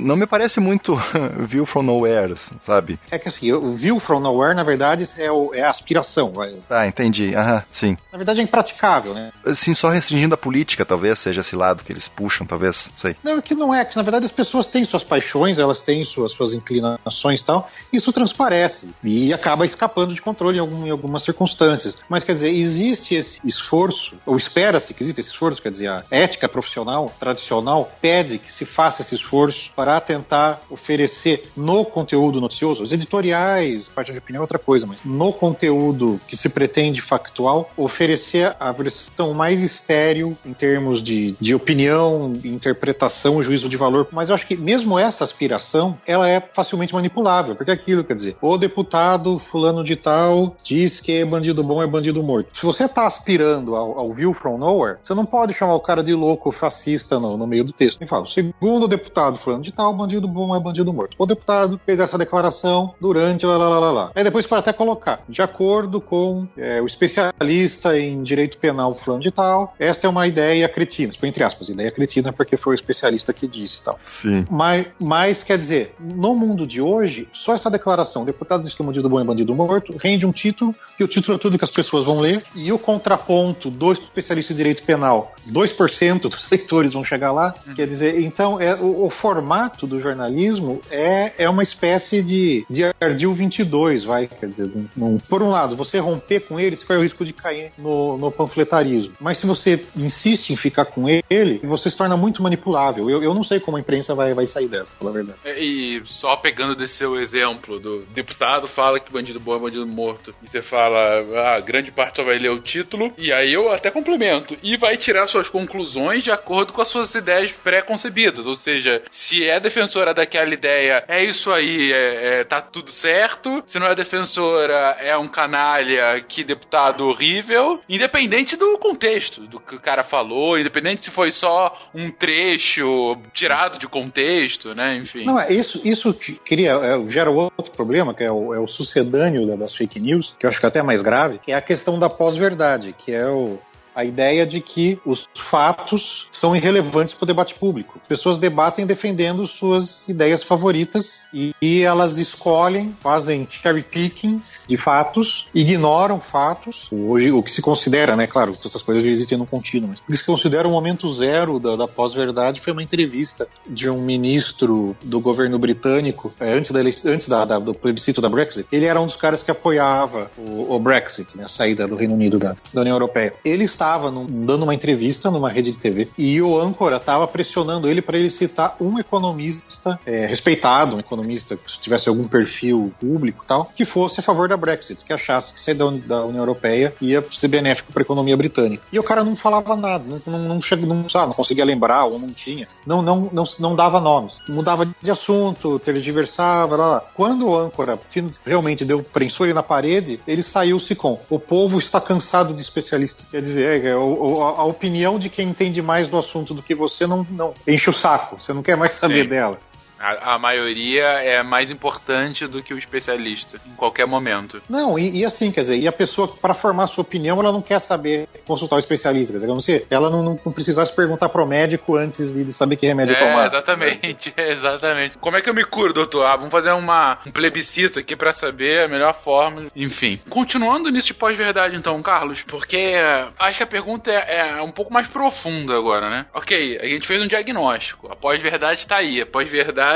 não me parece muito view from nowhere, sabe? É que assim, o view from nowhere, na verdade, é, o, é a aspiração. Ah, entendi. Aham, sim. Na verdade é impraticável, né? Assim, só restringindo a política, talvez, seja esse lado que eles puxam, talvez, sei. Não, que não é, que na verdade as pessoas têm suas paixões, elas têm suas, suas inclinações e tal, isso transparece e acaba escapando de controle em, algum, em algumas circunstâncias. Mas quer dizer, existe esse esforço, ou espera-se que exista esse esforço, quer dizer, a ética profissional tradicional pede que se faça esse esforço para tentar oferecer no conteúdo noticioso, os editoriais, parte de opinião é outra coisa, mas no conteúdo que se pretende factual, oferecer a versão mais estéreo em termos de, de opinião, interpretação, juízo de valor. Mas eu acho que mesmo essa aspiração, ela é facilmente manipulável, porque é aquilo, quer dizer, o deputado fulano de tal diz que bandido bom é bandido morto. Se você está aspirando ao, ao view from nowhere, você não pode chamar o cara de louco fascista no, no meio do texto. Ele fala, segundo o deputado fulano de tal, bandido bom é bandido morto. O deputado fez essa declaração durante lá, lá, lá, lá, lá. Aí depois pode até colocar, de acordo com é, o especialista em direito penal fulano de tal, esta é uma ideia cretina, entre aspas, ideia cretina porque foi o especialista que disse tal. Sim. Mas, mas, quer dizer, no mundo de hoje, só essa declaração, o deputado diz que é bandido bom é bandido morto, rende um título, e o título é tudo que as pessoas vão ler, e o contraponto do especialista em direito penal, 2% dos leitores vão chegar lá, Uhum. quer dizer, então é, o, o formato do jornalismo é, é uma espécie de, de ardil 22, vai, quer dizer, não- por um lado, você romper com ele, você corre o risco de cair no, no panfletarismo, mas se você insiste em ficar com ele, você se torna muito manipulável. Eu, eu não sei como a imprensa vai, vai sair dessa, pela verdade. E só pegando desse seu exemplo, do deputado fala que bandido bom é bandido morto, e você fala, ah, grande parte só vai ler o título, e aí eu até complemento, e vai tirar suas conclusões de acordo com as suas ideias pré-concebidas, ou seja, se é defensora daquela ideia, é isso aí, é, é, tá tudo certo, se não é defensora, é um canalha, que deputado horrível, independente do contexto, do que o cara falou, independente se foi só um trecho tirado de contexto, né, enfim. Não, é isso, isso cria, é, gera outro problema, que é o, é o sucedâneo da- das fake news, que eu acho que é até mais grave, é a questão da pós-verdade, que é o, a ideia de que os fatos são irrelevantes para o debate público. As pessoas debatem defendendo suas ideias favoritas e, e elas escolhem, fazem cherry picking de fatos, ignoram fatos. Hoje, o que se considera, né? Claro, essas coisas já existem no contínuo, mas o que se considera o momento zero da, da pós-verdade foi uma entrevista de um ministro do governo britânico, é, antes, da, antes da- da- do plebiscito da Brexit. Ele era um dos caras que apoiava o, o Brexit, né, a saída do Reino Unido da, da União Europeia. Ele estava num- dando uma entrevista numa rede de TV e o âncora estava pressionando ele para ele citar um economista é, respeitado, um economista que tivesse algum perfil público e tal, que fosse a favor da Brexit, que achasse que sair da, da União Europeia ia ser benéfico para a economia britânica. E o cara não falava nada, não, não, não, não, sabe, não conseguia lembrar ou não tinha, não, não, não, não dava nomes, mudava de assunto, tergiversava, lá, lá. Quando o âncora realmente deu prensou ele na parede, ele saiu-se com o povo está cansado de especialista. Quer dizer, a opinião de quem entende mais do assunto do que você não, não enche o saco, você não quer mais saber Sim. dela. A, a maioria é mais importante do que o especialista, em qualquer momento. Não, e, e assim, quer dizer, e a pessoa, para formar sua opinião, ela não quer saber consultar o especialista, quer dizer, ela não, não, não precisasse perguntar pro médico antes de, de saber que remédio É, tomar. exatamente, exatamente. Como é que eu me curo, doutor? Ah, vamos fazer uma, um plebiscito aqui pra saber a melhor forma. Enfim. Continuando nisso de pós-verdade, então, Carlos, porque acho que a pergunta é, é um pouco mais profunda agora, né? Ok, a gente fez um diagnóstico. A pós-verdade tá aí. A pós-verdade,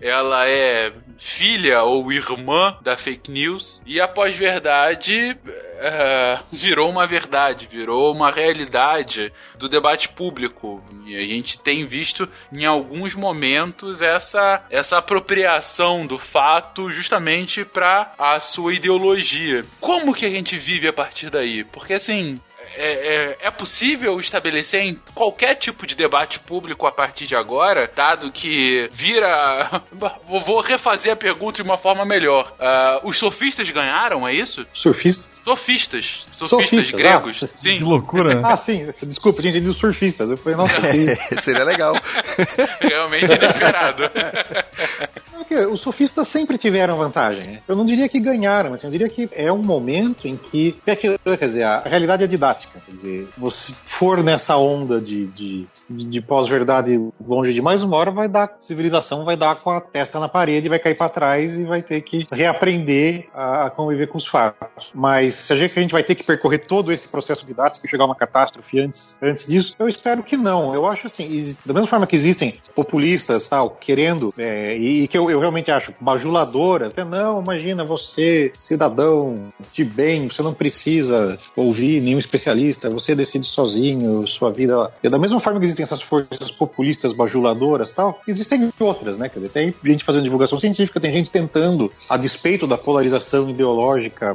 ela é filha ou irmã da fake news. E a pós-verdade é, virou uma verdade, virou uma realidade do debate público. E a gente tem visto em alguns momentos essa, essa apropriação do fato justamente para a sua ideologia. Como que a gente vive a partir daí? Porque assim. É, é, é possível estabelecer em qualquer tipo de debate público a partir de agora, dado que vira. Vou vou refazer a pergunta de uma forma melhor. Ah, os sofistas ganharam, é isso? Surfista? Sofistas. Sofistas, Sofistas, gregos. ah. Sim. Que loucura. Ah, sim, desculpa, tinha entendido surfistas. Eu falei, nossa. Seria legal. Realmente inesperado. Porque os sofistas sempre tiveram vantagem. né? Eu não diria que ganharam, mas eu diria que é um momento em que. é que- Quer dizer, a realidade é didática. Quer dizer, você for nessa onda de, de, de pós-verdade longe demais, uma hora vai dar, civilização vai dar com a testa na parede, vai cair para trás e vai ter que reaprender a, conviver com os fatos. Mas se a gente, a gente vai ter que percorrer todo esse processo de dados para chegar a uma catástrofe antes, antes disso, eu espero que não. Eu acho assim, da mesma forma que existem populistas tal, querendo, é, e, e, que eu, eu, realmente acho bajuladoras, até não, imagina você, cidadão de bem, você não precisa ouvir nenhum especialista, você decide sozinho sua vida. E da mesma forma que existem essas forças populistas bajuladoras tal, existem outras, né? Quer dizer, tem gente fazendo divulgação científica, tem gente tentando, a despeito da polarização ideológica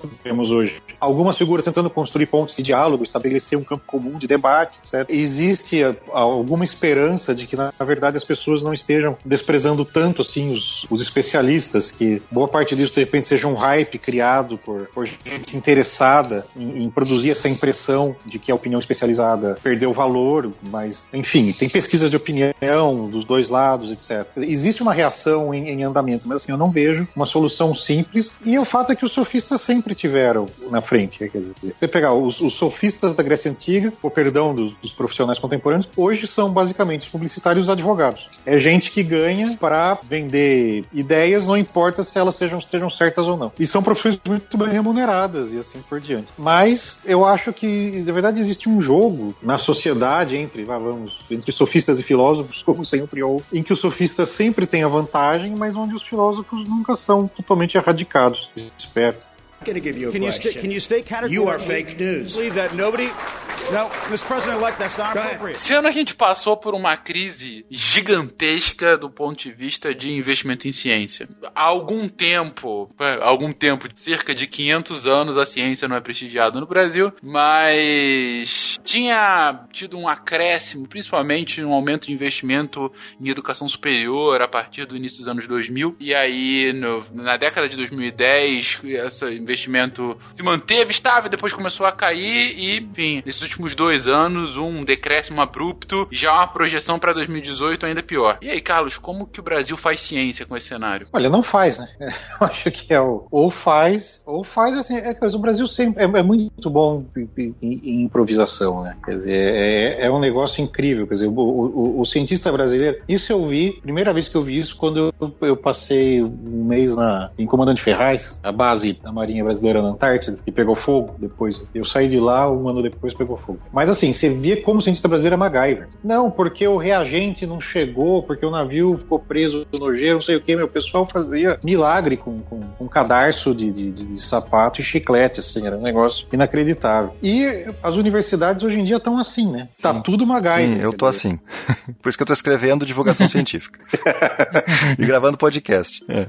que temos hoje, algumas figuras tentando construir pontos de diálogo, estabelecer um campo comum de debate, etc. Existe alguma esperança de que, na verdade, as pessoas não estejam desprezando tanto assim os, os especialistas, que boa parte disso de repente seja um hype criado por, por gente interessada em, em produzir essa impressão de que a opinião especializada perdeu valor, mas enfim, tem pesquisas de opinião dos dois lados, etc. Existe uma reação em, em andamento, mas assim, eu não vejo uma solução simples, e o fato é que os sofistas sempre tiveram na frente. Quer dizer, você pegar os, os sofistas da Grécia Antiga, o perdão dos, dos profissionais contemporâneos, hoje são basicamente os publicitários advogados. É gente que ganha para vender ideias, não importa se elas sejam, sejam certas ou não. E são profissões muito bem remuneradas e assim por diante. Mas eu acho que, na verdade, existe um jogo na sociedade entre, vamos, entre sofistas e filósofos, como sempre houve, em que o sofista sempre tem a vantagem, mas onde os filósofos nunca são totalmente erradicados. Espero going to give you a can question. You can you state categorically you are fake news. that nobody no, Mr. President-elect, that's not appropriate. Esse ano a gente passou por uma crise gigantesca do ponto de vista de investimento em ciência. Há algum tempo, é, algum tempo, cerca de 500 anos, a ciência não é prestigiada no Brasil, mas tinha tido um acréscimo, principalmente um aumento de investimento em educação superior a partir do início dos anos 2000. E aí, no, na década de 2010, esse investimento se manteve estável, depois começou a cair e, enfim, nesses últimos últimos dois anos, um decréscimo abrupto, já uma projeção para 2018 ainda pior. E aí, Carlos, como que o Brasil faz ciência com esse cenário? Olha, não faz, né? Eu acho que é o ou faz, ou faz assim. É, o Brasil sempre é, é muito bom em, em, improvisação, né? Quer dizer, é, é, um negócio incrível. Quer dizer, o, o, o, cientista brasileiro, isso eu vi, primeira vez que eu vi isso, quando eu, eu passei um mês na, em Comandante Ferraz, a base da Marinha Brasileira na Antártida, e pegou fogo depois. Eu saí de lá, um ano depois pegou fogo. Mas assim, você via como cientista brasileiro é MacGyver. Não, porque o reagente não chegou, porque o navio ficou preso no gelo, não sei o que. Meu pessoal fazia milagre com, com, com cadarço de, de, de, sapato e chiclete, assim, era um negócio inacreditável. E as universidades hoje em dia estão assim, né? Tá Sim. tudo MacGyver. Sim, eu tô assim. Por isso que eu tô escrevendo divulgação científica. e gravando podcast. É.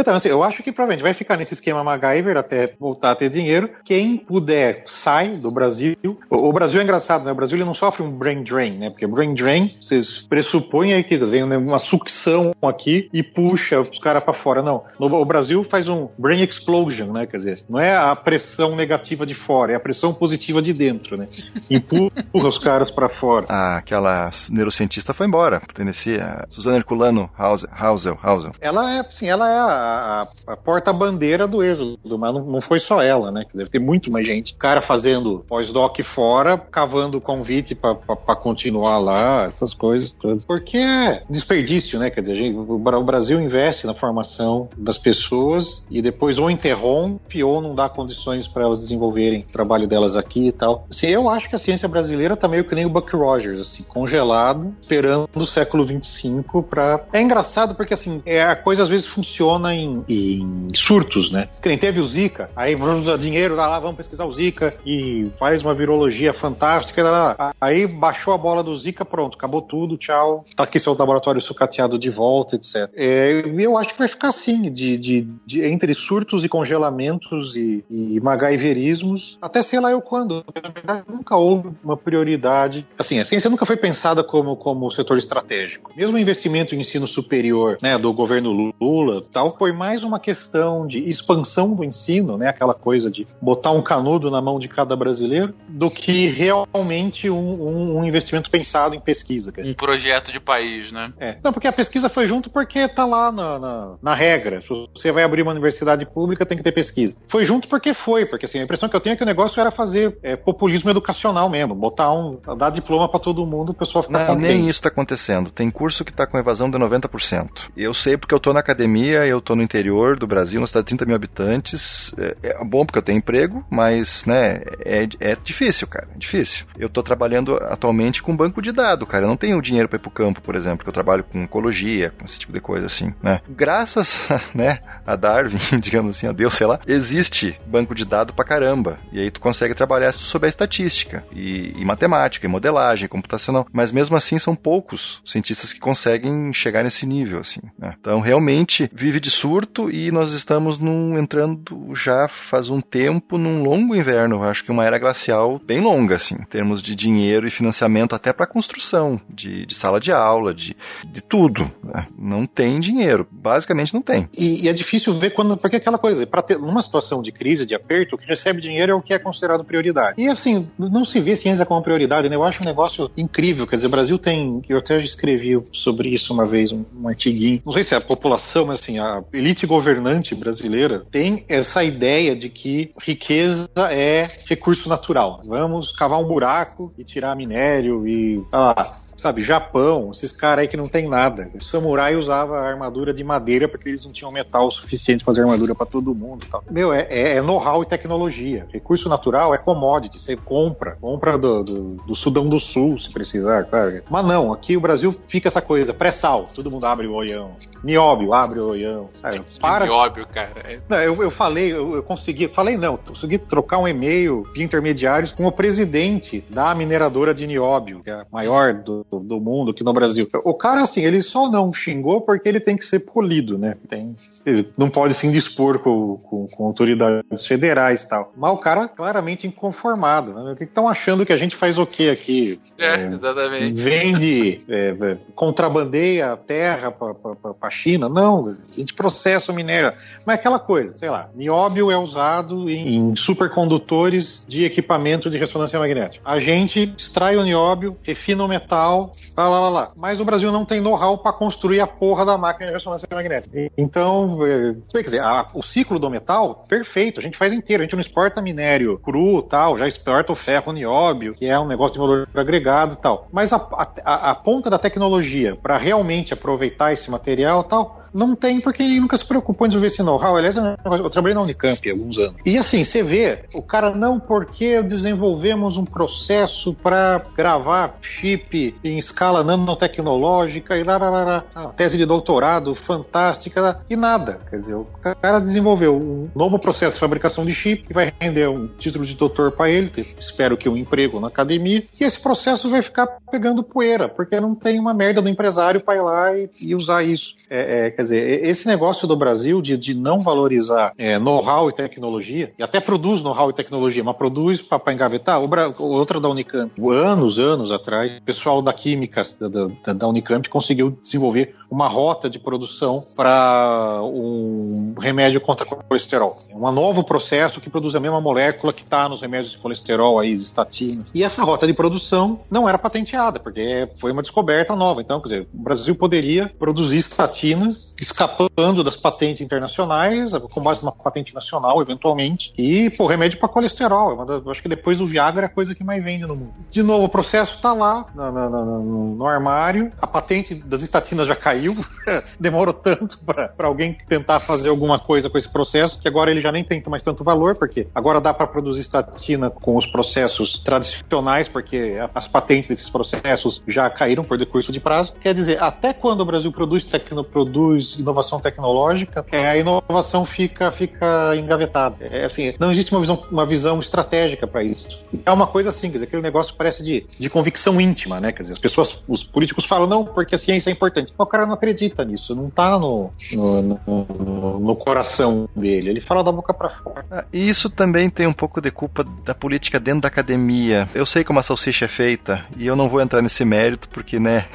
Então, assim, eu acho que provavelmente vai ficar nesse esquema MacGyver até voltar a ter dinheiro. Quem puder, sai do Brasil. O, Brasil é engraçado, né? O Brasil ele não sofre um brain drain, né? Porque brain drain, vocês pressupõem aí que vem uma sucção aqui e puxa os caras para fora. Não. o Brasil faz um brain explosion, né? Quer dizer, não é a pressão negativa de fora, é a pressão positiva de dentro, né? Empurra os caras para fora. Ah, aquela neurocientista foi embora, Tennessee, a Suzana Herculano Hausel, Hausel. Ela é, sim, ela é a, a, a porta-bandeira do êxodo, mas não, não, foi só ela, né? Que deve ter muito mais gente. Cara fazendo pós-doc fora, cavando convite para continuar lá, essas coisas todas. Porque é desperdício, né? Quer dizer, gente, o Brasil investe na formação das pessoas e depois ou interrompe ou não dá condições para elas desenvolverem o trabalho delas aqui e tal. Assim, eu acho que a ciência brasileira tá meio que nem o Buck Rogers, assim, congelado, esperando o século 25 para. É engraçado porque assim, é, a coisa às vezes funciona em, em surtos, né? Quem teve o Zika, aí vamos dar dinheiro, lá, vamos pesquisar o Zika e faz uma virologia fantástica. Lá, aí baixou a bola do Zika, pronto, acabou tudo, tchau. Tá aqui seu laboratório sucateado de volta, etc. É, eu acho que vai ficar assim, de, de, de entre surtos e congelamentos e, e MacGyverismos, até sei lá eu quando. Na verdade, nunca houve uma prioridade. Assim, a ciência nunca foi pensada como, como setor estratégico. Mesmo o investimento em ensino superior, né, do governo Lula tal, foi mais uma questão de expansão do ensino, né? Aquela coisa de botar um canudo na mão de cada brasileiro, do que realmente um, um, um investimento pensado em pesquisa. Um projeto de país, né? É. Não, porque a pesquisa foi junto porque tá lá na, na, na regra. Se você vai abrir uma universidade pública, tem que ter pesquisa. Foi junto porque foi, porque assim, a impressão que eu tenho é que o negócio era fazer é, populismo educacional mesmo, botar um, dar diploma para todo mundo, o pessoal ficar Não, nem isso está acontecendo. Tem curso que está com evasão de 90%. Eu sei porque eu tô na academia, eu tô no interior do Brasil, uma cidade de 30 mil habitantes. É, é bom porque eu tenho emprego, mas, né, é, é difícil, cara. É difícil. Eu tô trabalhando atualmente com banco de dados, cara. Eu não tenho dinheiro para ir pro campo, por exemplo, que eu trabalho com ecologia, com esse tipo de coisa assim, né? Graças, né, a Darwin, digamos assim, a Deus, sei lá, existe banco de dados pra caramba. E aí tu consegue trabalhar se tu souber estatística e, e matemática, e modelagem, computacional. Mas mesmo assim são poucos cientistas que conseguem chegar nesse nível, assim. Né? Então realmente vive de surto e nós estamos num, entrando já faz um tempo num longo inverno. Acho que uma era glacial bem longa, assim, em termos de dinheiro e financiamento até para construção de, de, sala de aula, de, de tudo. Né? Não tem dinheiro, basicamente não tem. E, e é difícil ver quando, porque aquela coisa, para ter numa situação de crise, de aperto, o que recebe dinheiro é o que é considerado prioridade. E assim, não se vê ciência como prioridade, né? Eu acho um negócio incrível. Quer dizer, o Brasil tem, eu até escrevi sobre isso uma vez, um, um artiguinho. Não sei se é a população, mas assim, a elite governante brasileira tem essa ideia de que riqueza é recurso natural. Vamos cavar um buraco e tirar minério e ah, sabe, Japão, esses caras aí que não tem nada. O samurai usava armadura de madeira porque eles não tinham metal suficiente para fazer armadura para todo mundo. Tal. Meu, é, é, é know-how e tecnologia. Recurso natural é commodity, você compra. Compra do, do, do Sudão do Sul, se precisar. Claro. Mas não, aqui o Brasil fica essa coisa, pré-sal, todo mundo abre o olhão. Nióbio, abre o olhão. Cara, para... Nióbio, cara. É... Não, eu, eu falei, eu, eu consegui, falei não, consegui trocar um e-mail de intermediários com o presidente da mineradora de nióbio, que é a maior do, do mundo aqui no Brasil. O cara, assim, ele só não xingou porque ele tem que ser polido, né? Tem, ele não pode se indispor com, com, com autoridades federais e tal. Mas o cara claramente inconformado. Né? Estão achando que a gente faz o quê aqui? É, é exatamente. Vende, é, é contrabandeia terra para a China? Não, a gente processa o minério. Mas aquela coisa, sei lá, nióbio é usado em, em supercondutores de equipamento de ressonância magnética. A gente extrai o nióbio, refina o metal, lá, lá, lá, lá. Mas o Brasil não tem know-how para construir a porra da máquina de ressonância magnética. Então, é, quer dizer, a, o ciclo do metal, perfeito, a gente faz inteiro. A gente não exporta minério cru tal, já exporta o ferro nióbio, que é um negócio de valor agregado tal. Mas a, a, a ponta da tecnologia para realmente aproveitar esse material tal, não tem porque ele nunca se preocupou em desenvolver esse know-how. Aliás, eu trabalhei na Unicamp há alguns anos. E assim, você vê, o cara não porque desenvolvemos um processo para gravar chip em escala nanotecnológica e lá, lá, lá, lá, tese de doutorado fantástica e nada. Quer dizer, o cara desenvolveu um novo processo de fabricação de chip que vai render um título de doutor para ele, espero que um emprego na academia, e esse processo vai ficar pegando poeira, porque não tem uma merda do empresário para ir lá e, e usar isso. É, é, quer dizer, esse negócio do Brasil de, de não valorizar é, know-how e tecnologia, e até produz know-how e tecnologia, mas produz para engavetar, o, outra da Unicamp, anos, anos atrás, o pessoal da Química da, da, da Unicamp conseguiu desenvolver uma rota de produção para um remédio contra colesterol. É um novo processo que produz a mesma molécula que está nos remédios de colesterol, aí, estatinas. E essa rota de produção não era patenteada, porque foi uma descoberta nova. Então, quer dizer, o Brasil poderia produzir estatinas escapando das patentes internacionais, com base numa patente nacional, eventualmente, e, pô, remédio para colesterol. Eu acho que depois do Viagra é a coisa que mais vende no mundo. De novo, o processo está lá no, no, no, no armário, a patente das estatinas já caiu caiu, demorou tanto para alguém tentar fazer alguma coisa com esse processo, que agora ele já nem tem mais tanto valor, porque agora dá para produzir estatina com os processos tradicionais, porque as patentes desses processos já caíram por decurso de prazo. Quer dizer, até quando o Brasil produz, tecno, produz inovação tecnológica, é, a inovação fica, fica engavetada. É, assim, não existe uma visão, uma visão estratégica para isso. É uma coisa assim, quer dizer, aquele negócio parece de, de convicção íntima, né? Quer dizer, as pessoas, os políticos falam, não, porque a ciência é importante. o cara não acredita nisso, não tá no, no, no, no coração dele. Ele fala da boca para fora. Ah, e isso também tem um pouco de culpa da política dentro da academia. Eu sei como a salsicha é feita e eu não vou entrar nesse mérito porque, né?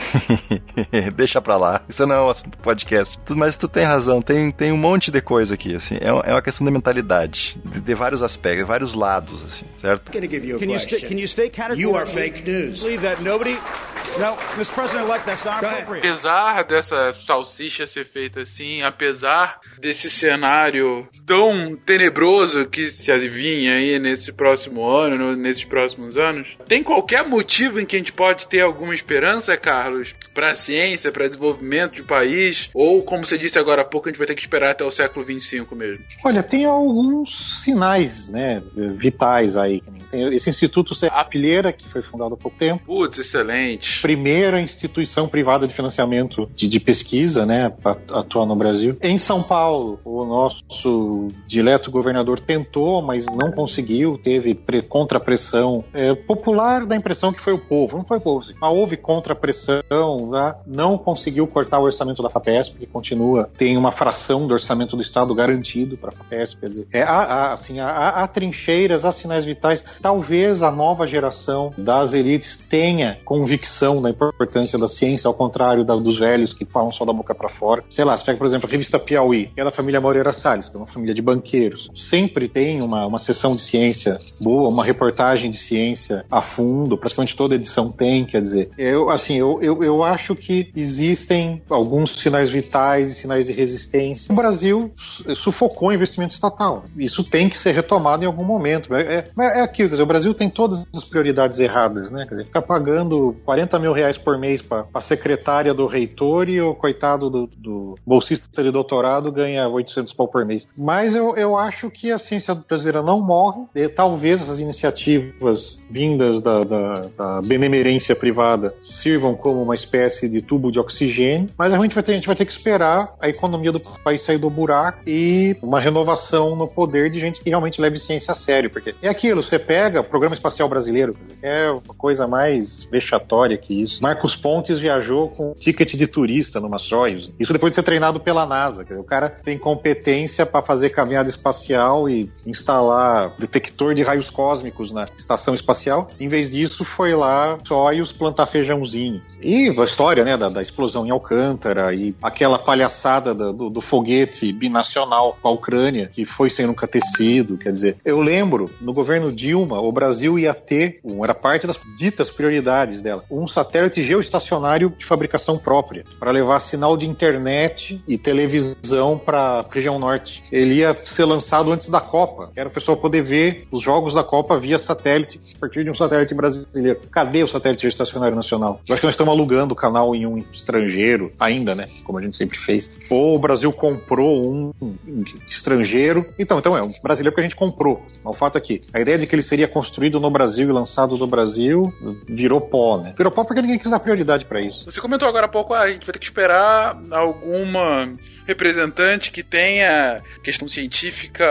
Deixa pra lá. Isso não é um assunto do podcast. Mas tu tem razão, tem, tem um monte de coisa aqui, assim. É, é uma questão de mentalidade, de, de vários aspectos, vários lados, assim, certo? Can you state categorically you are fake news. that nobody no, Mr. President-elect, that's not appropriate. Apesar dessa salsicha ser feita assim, apesar desse cenário tão tenebroso que se adivinha aí nesse próximo ano, nesses próximos anos, tem qualquer motivo em que a gente pode ter alguma esperança, Carlos, para a ciência, para desenvolvimento do país? Ou, como você disse agora há pouco, a gente vai ter que esperar até o século 25 mesmo? Olha, tem alguns sinais, né, vitais aí. Tem esse Instituto A Pilheira, que foi fundado há pouco tempo. Putz, excelente. Primeira instituição privada de financiamento de, de pesquisa, né, para atuar no Brasil. Em São Paulo, o nosso dileto governador tentou, mas não conseguiu, teve pre, contrapressão. É, popular da impressão que foi o povo, não foi o povo, assim, mas houve contrapressão, né, não conseguiu cortar o orçamento da FAPESP, que continua, tem uma fração do orçamento do Estado garantido para a FAPESP, quer dizer, é, há, há, assim, há, há trincheiras, há sinais vitais, talvez a nova geração das elites tenha convicção da importância da ciência, ao contrário da, dos velhos que falam só da boca para fora. Sei lá, você pega, por exemplo, a revista Piauí, que é da família Moreira Salles, que é uma família de banqueiros. Sempre tem uma, uma sessão de ciência boa, uma reportagem de ciência a fundo, praticamente toda edição tem, quer dizer. Eu, assim, eu, eu, eu acho que existem alguns sinais vitais e sinais de resistência. O Brasil sufocou o investimento estatal. Isso tem que ser retomado em algum momento. É, é, é aquilo, dizer, o Brasil tem todas as prioridades erradas, né? Quer dizer, ficar pagando 40 mil reais por mês para a secretária do reitor e o coitado do, do, bolsista de doutorado ganha 800 pau por mês. Mas eu, eu acho que a ciência brasileira não morre. E, talvez essas iniciativas vindas da, da, da, benemerência privada sirvam como uma espécie de tubo de oxigênio, mas a gente vai ter, a gente vai ter que esperar a economia do país sair do buraco e uma renovação no poder de gente que realmente leve ciência a sério. Porque é aquilo, você pega o Programa Espacial Brasileiro, é uma coisa mais vexatória que isso. Marcos Pontes viajou com ticket de turista numa Soyuz. Isso depois de ser treinado pela NASA. O cara tem competência para fazer caminhada espacial e instalar detector de raios cósmicos na estação espacial. Em vez disso, foi lá Soyuz plantar feijãozinho. E a história, né, da, da explosão em Alcântara e aquela palhaçada do, do, foguete binacional com a Ucrânia, que foi sem nunca ter sido. Quer dizer, eu lembro, no governo Dilma, o Brasil ia ter, era parte das ditas prioridades dela, um satélite geoestacionário de fabricação própria, para levar sinal de internet e televisão para a região norte. Ele ia ser lançado antes da Copa, era o pessoal poder ver os jogos da Copa via satélite, a partir de um satélite brasileiro. Cadê o satélite geoestacionário nacional? Eu acho que nós estamos alugando o canal em um estrangeiro, ainda, né? Como a gente sempre fez. Ou o Brasil comprou um estrangeiro. Então, então é um brasileiro que a gente comprou. Mas o fato é que a ideia de que ele seria construído no Brasil e lançado no Brasil virou pó, né? Virou pó porque ninguém quis dar prioridade para isso. Você comentou agora há pouco, ah, a gente vai ter que esperar alguma representante que tenha questão científica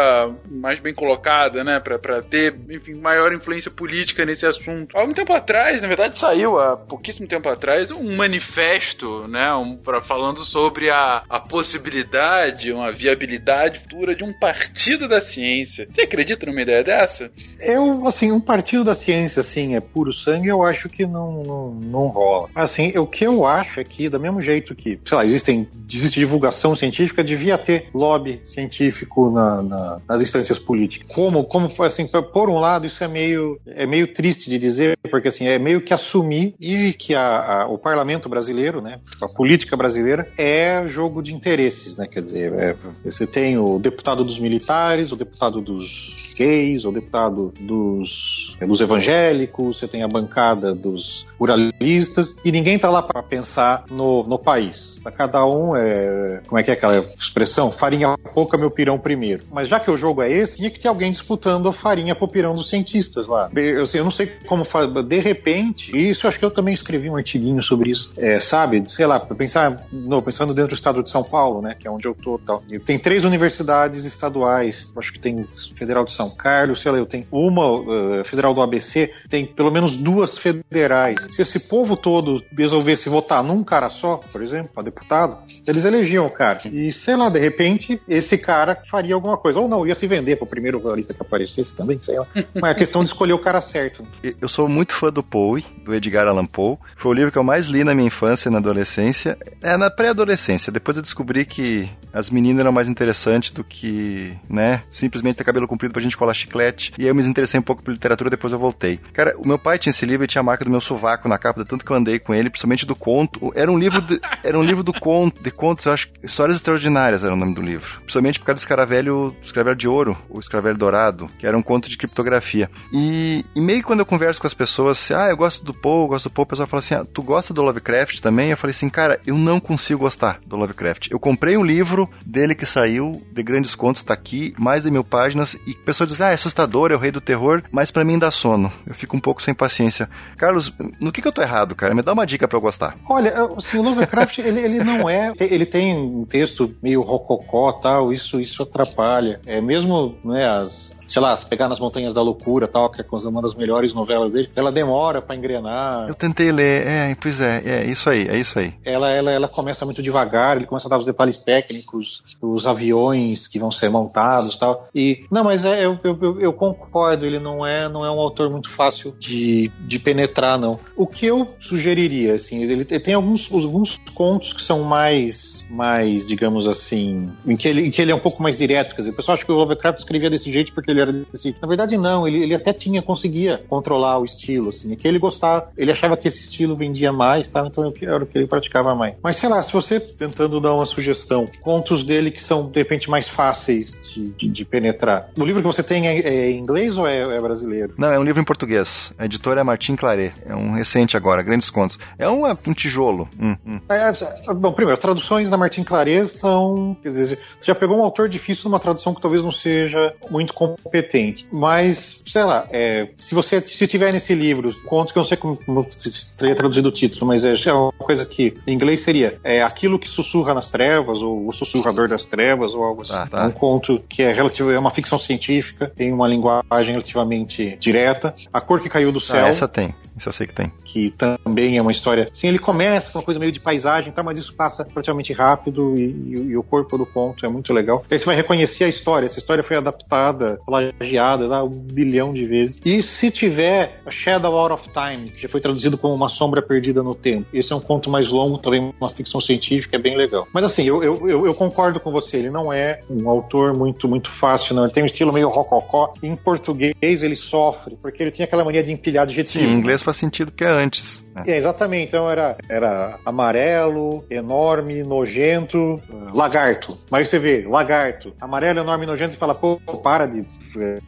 mais bem colocada, né, para ter, enfim, maior influência política nesse assunto. Há algum tempo atrás, na verdade, saiu há pouquíssimo tempo atrás um manifesto, né, um, pra, falando sobre a, a possibilidade, uma viabilidade futura de um partido da ciência. Você acredita numa ideia dessa? Eu, assim, um partido da ciência, assim, é puro sangue, eu acho que não, não, não rola. Assim, o que eu acho é que, do mesmo jeito que, sei lá, existem, existe divulgação científica, devia ter lobby científico na, na, nas instâncias políticas. Como, como, assim, por um lado, isso é meio, é meio triste de dizer, porque, assim, é meio que assumir e que a, a, o parlamento brasileiro, né, a política brasileira, é jogo de interesses, né, quer dizer, é, você tem o deputado dos militares, o deputado dos gays, o deputado dos, dos evangélicos, você tem a bancada dos ruralistas, e ninguém está lá para pensar no, no país. Cada um é, como é que é é aquela expressão? Farinha pouca, meu pirão primeiro. Mas já que o jogo é esse, tinha que ter alguém disputando a farinha pro pirão dos cientistas lá. Eu, assim, eu não sei como fazer. De repente, isso acho que eu também escrevi um artiguinho sobre isso. É, sabe, sei lá, pensar, não, pensando dentro do estado de São Paulo, né? Que é onde eu tô tal. Tem três universidades estaduais. Acho que tem Federal de São Carlos, sei lá, eu tenho uma uh, Federal do ABC, tem pelo menos duas federais. Se esse povo todo resolvesse votar num cara só, por exemplo, para deputado, eles elegiam o cara. E sei lá, de repente, esse cara faria alguma coisa. Ou não, ia se vender pro primeiro jornalista que aparecesse também, sei lá. Mas é questão de escolher o cara certo. Eu sou muito fã do Poe, do Edgar Allan Poe. Foi o livro que eu mais li na minha infância e na adolescência. É na pré-adolescência. Depois eu descobri que as meninas eram mais interessantes do que, né, simplesmente ter cabelo comprido pra gente colar chiclete. E aí eu me interessei um pouco por literatura, depois eu voltei. Cara, o meu pai tinha esse livro e tinha a marca do meu sovaco na capa, de tanto que eu andei com ele, principalmente do conto. Era um livro de, era um livro do conto, de contos, eu acho, Histórias Extraordinárias era o nome do livro. Principalmente por causa do escaravelho, escaravelho de ouro, o escaravelho dourado, que era um conto de criptografia. E, e meio que quando eu converso com as pessoas, assim, ah, eu gosto do Poe, eu gosto do Poe, o pessoal fala assim, ah, tu gosta do Lovecraft também? Eu falei assim, cara, eu não consigo gostar do Lovecraft. Eu comprei um livro dele que saiu, de grandes contos, tá aqui, mais de mil páginas, e a pessoa diz, ah, é assustador, é o rei do terror, mas para mim dá sono. Eu fico um pouco sem paciência. Carlos, no que, que eu tô errado, cara? Me dá uma dica para eu gostar. Olha, assim, o Lovecraft, ele, ele não é. Ele tem texto meio rococó tal, isso, isso atrapalha. É mesmo né, as, sei lá, se pegar nas Montanhas da Loucura, tal, que é uma das melhores novelas dele, ela demora para engrenar. Eu tentei ler, é, pois é, é isso aí, é isso aí. Ela, ela, ela começa muito devagar, ele começa a dar os detalhes técnicos, os aviões que vão ser montados, tal. E não, mas é, eu, eu, eu, concordo, ele não é, não é um autor muito fácil de, de penetrar, não. O que eu sugeriria, assim, ele, tem alguns, alguns contos que são mais, mais, digamos assim, em que ele, em que ele é um pouco mais direto, quer dizer, o pessoal acha que o Lovecraft escrevia desse jeito porque era desse. Na verdade, não, ele, ele até tinha, conseguia controlar o estilo, assim. É que ele gostava, ele achava que esse estilo vendia mais, tá? então era o que ele praticava mais. Mas sei lá, se você tentando dar uma sugestão, contos dele que são de repente mais fáceis de, de, de penetrar. O livro que você tem é, é inglês ou é, é, brasileiro? Não, é um livro em português. A editora é Martin Claret. É um recente agora, grandes contos. É um, um tijolo. Hum, hum. É, é, bom, primeiro, as traduções da Martin Claret são. Quer dizer, você já pegou um autor difícil numa tradução que talvez não seja muito competente. Mas, sei lá, é, se você se tiver nesse livro, contos que eu não sei como, como teria traduzido o título, mas é, é uma coisa que em inglês seria é, Aquilo que sussurra nas trevas, ou O Sussurrador das Trevas, ou algo assim. Ah, tá. Um conto que é relativo, é uma ficção científica, tem uma linguagem relativamente direta. A Cor que Caiu do ah, Céu. Ah, essa tem. Isso eu sei que tem. Que também é uma história. Sim, ele começa com uma coisa meio de paisagem, tá, mas isso passa relativamente rápido e, e, e, o corpo do conto é muito legal. Aí você vai reconhecer a história. Essa história foi adaptada, plagiada lá, um bilhão de vezes. E se tiver Shadow Out of Time, que já foi traduzido como Uma Sombra Perdida no Tempo, esse é um conto mais longo, também uma ficção científica, é bem legal. Mas assim, eu, eu, eu, eu concordo com você, ele não é um autor muito, muito fácil, não. Ele tem um estilo meio rococó. Em português ele sofre, porque ele tinha aquela mania de empilhar adjetivos. Sim, em inglês faz sentido que é antes. Né? É, exatamente. Então era, era amarelo, enorme, nojento, lagarto. Mas você vê, lagarto, amarelo, enorme, nojento, e fala, pô, para de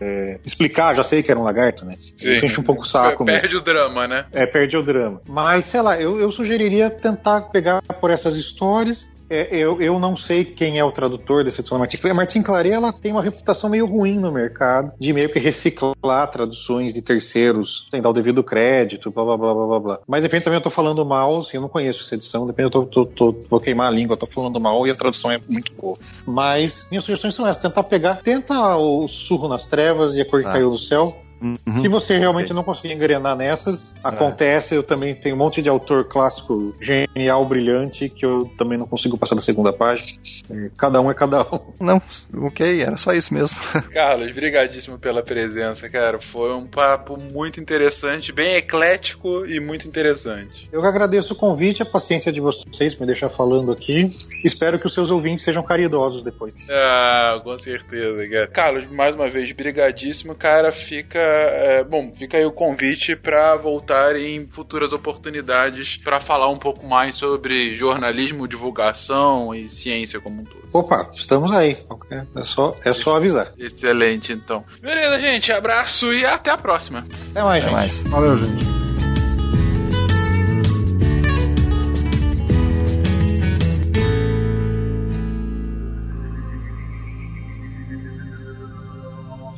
é, explicar, já sei que era um lagarto, né? Sim. Enche um pouco o saco. Perde mesmo. o drama, né? É, perde o drama. Mas, sei lá, eu, eu sugeriria tentar pegar por essas histórias é, eu, eu não sei quem é o tradutor dessa edição da Martin Claret. A Martin Claret ela tem uma reputação meio ruim no mercado, de meio que reciclar traduções de terceiros sem dar o devido crédito, blá blá blá blá blá. Mas de repente também eu tô falando mal, assim, eu não conheço essa edição, de repente eu tô, tô, tô, vou queimar a língua, eu tô falando mal e a tradução é muito boa. Mas minhas sugestões são essas: tentar pegar, tenta o surro nas trevas e a cor que ah. caiu do céu Uhum. Se você realmente não conseguir engrenar nessas, é. acontece. Eu também tenho um monte de autor clássico genial, brilhante, que eu também não consigo passar da segunda página. É, cada um é cada um. Não, ok, era só isso mesmo. Carlos, brigadíssimo pela presença, cara. Foi um papo muito interessante, bem eclético e muito interessante. Eu que agradeço o convite, a paciência de vocês para me deixar falando aqui. Espero que os seus ouvintes sejam caridosos depois. Ah, com certeza, cara. Carlos, mais uma vez, brigadíssimo, cara. Fica é, bom, fica aí o convite para voltar em futuras oportunidades para falar um pouco mais sobre jornalismo, divulgação e ciência como um todo. Opa, estamos aí. É só, é só avisar. Excelente, então. Beleza, gente. Abraço e até a próxima. Até mais, até gente. mais. Valeu, gente.